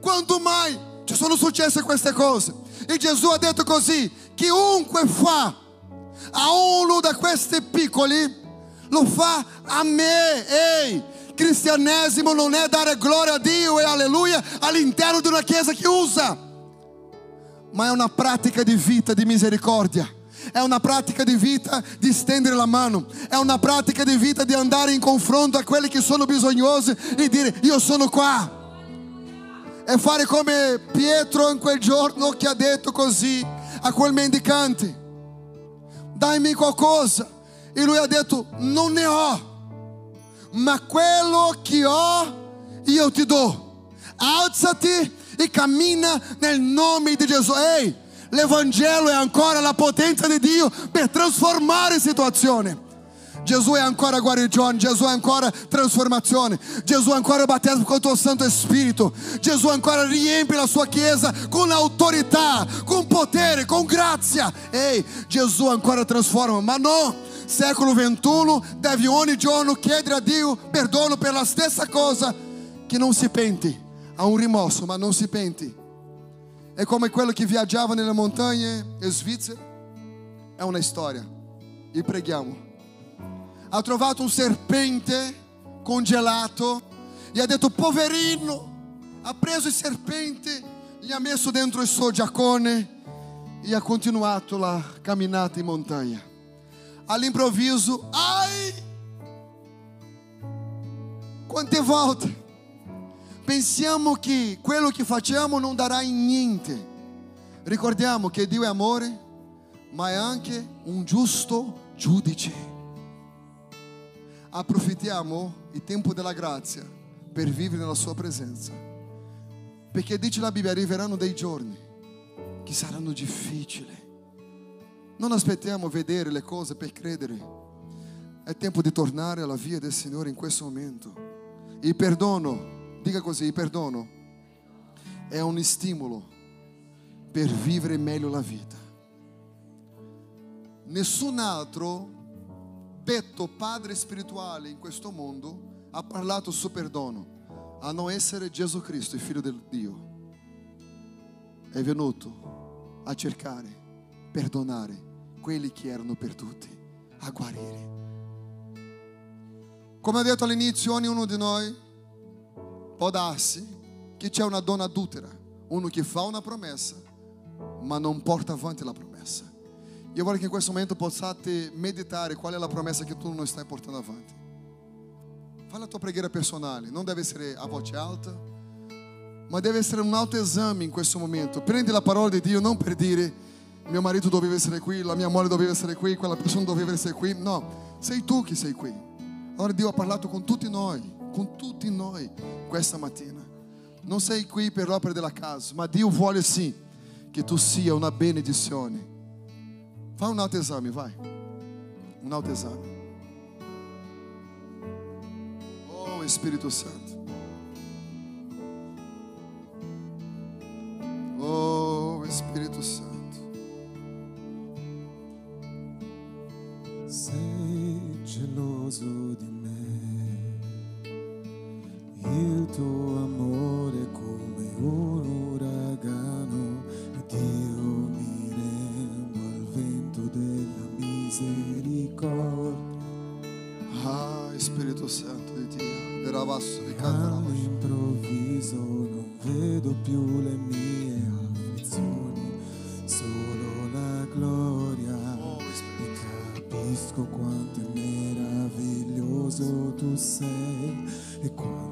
Quando mai ci sono successe queste cose? E Gesù ha detto così: chiunque fa a uno da questi piccoli, lo fa a me. Ehi, cristianesimo non è dare gloria a Dio e alleluia all'interno di una chiesa chiusa, ma è una pratica di vita di misericordia. È una pratica di vita di stendere la mano, è una pratica di vita di andare in confronto a quelli che sono bisognosi e dire io sono qua. E fare come Pietro in quel giorno che ha detto così a quel mendicante, dai-mi qualcosa. E lui ha detto non ne ho, ma quello che ho io ti do. Alzati e cammina nel nome di Gesù. Ehi, l'Evangelo è ancora la potenza di Dio per trasformare situazioni. Gesù è ancora guarigione, Gesù è ancora trasformazione, Gesù è ancora battesimo con il tuo Santo Spirito, Gesù ancora riempie la sua chiesa con autorità, con potere, con grazia. Ehi, Gesù ancora trasforma, ma no, século XXI deve ogni giorno chiedere a Dio perdono per la stessa cosa che non si penti, ha un rimorso ma non si penti. È come quello che viaggiava nelle montagne svizzere, è una storia, e preghiamo. Ha trovato un serpente congelato e ha detto poverino, ha preso il serpente, gli ha messo dentro il suo giacone e ha continuato la camminata in montagna. All'improvviso, ai! Quante volte pensiamo che quello che facciamo non darà in niente. Ricordiamo che Dio è amore, ma è anche un giusto giudice. Approfittiamo il tempo della grazia per vivere nella sua presenza. Perché dice la Bibbia, arriveranno dei giorni che saranno difficili. Non aspettiamo vedere le cose per credere. È tempo di tornare alla via del Signore in questo momento. Il perdono, dica così, il perdono è un stimolo per vivere meglio la vita. Nessun altro detto padre spirituale in questo mondo ha parlato su perdono, a non essere Gesù Cristo, il figlio del Dio. È venuto a cercare, perdonare quelli che erano perduti, a guarire. Come ho detto all'inizio, ognuno di noi può darsi che c'è una donna adultera, uno che fa una promessa, ma non porta avanti la promessa. Io voglio che in questo momento possiate meditare qual è la promessa che tu non stai portando avanti. Fai la tua preghiera personale, non deve essere a voce alta, ma deve essere un autoesame in questo momento. Prendi la parola di Dio non per dire mio marito doveva essere qui, la mia moglie doveva essere qui, quella persona doveva essere qui. No, sei tu che sei qui. Allora Dio ha parlato con tutti noi, con tutti noi questa mattina. Non sei qui per l'opera della casa, ma Dio vuole sì che tu sia una benedizione. Fai un autoesame, vai. Un autoesame. Oh Spirito Santo. Oh Spirito Santo. Il tuo amore come un uragano ed io mi rendo al vento della misericordia. Ah, Spirito Santo di Dio, derabasso di. All'improvviso non vedo più le mie afflizioni, solo la gloria. Oh, E capisco quanto è meraviglioso tu sei e quanto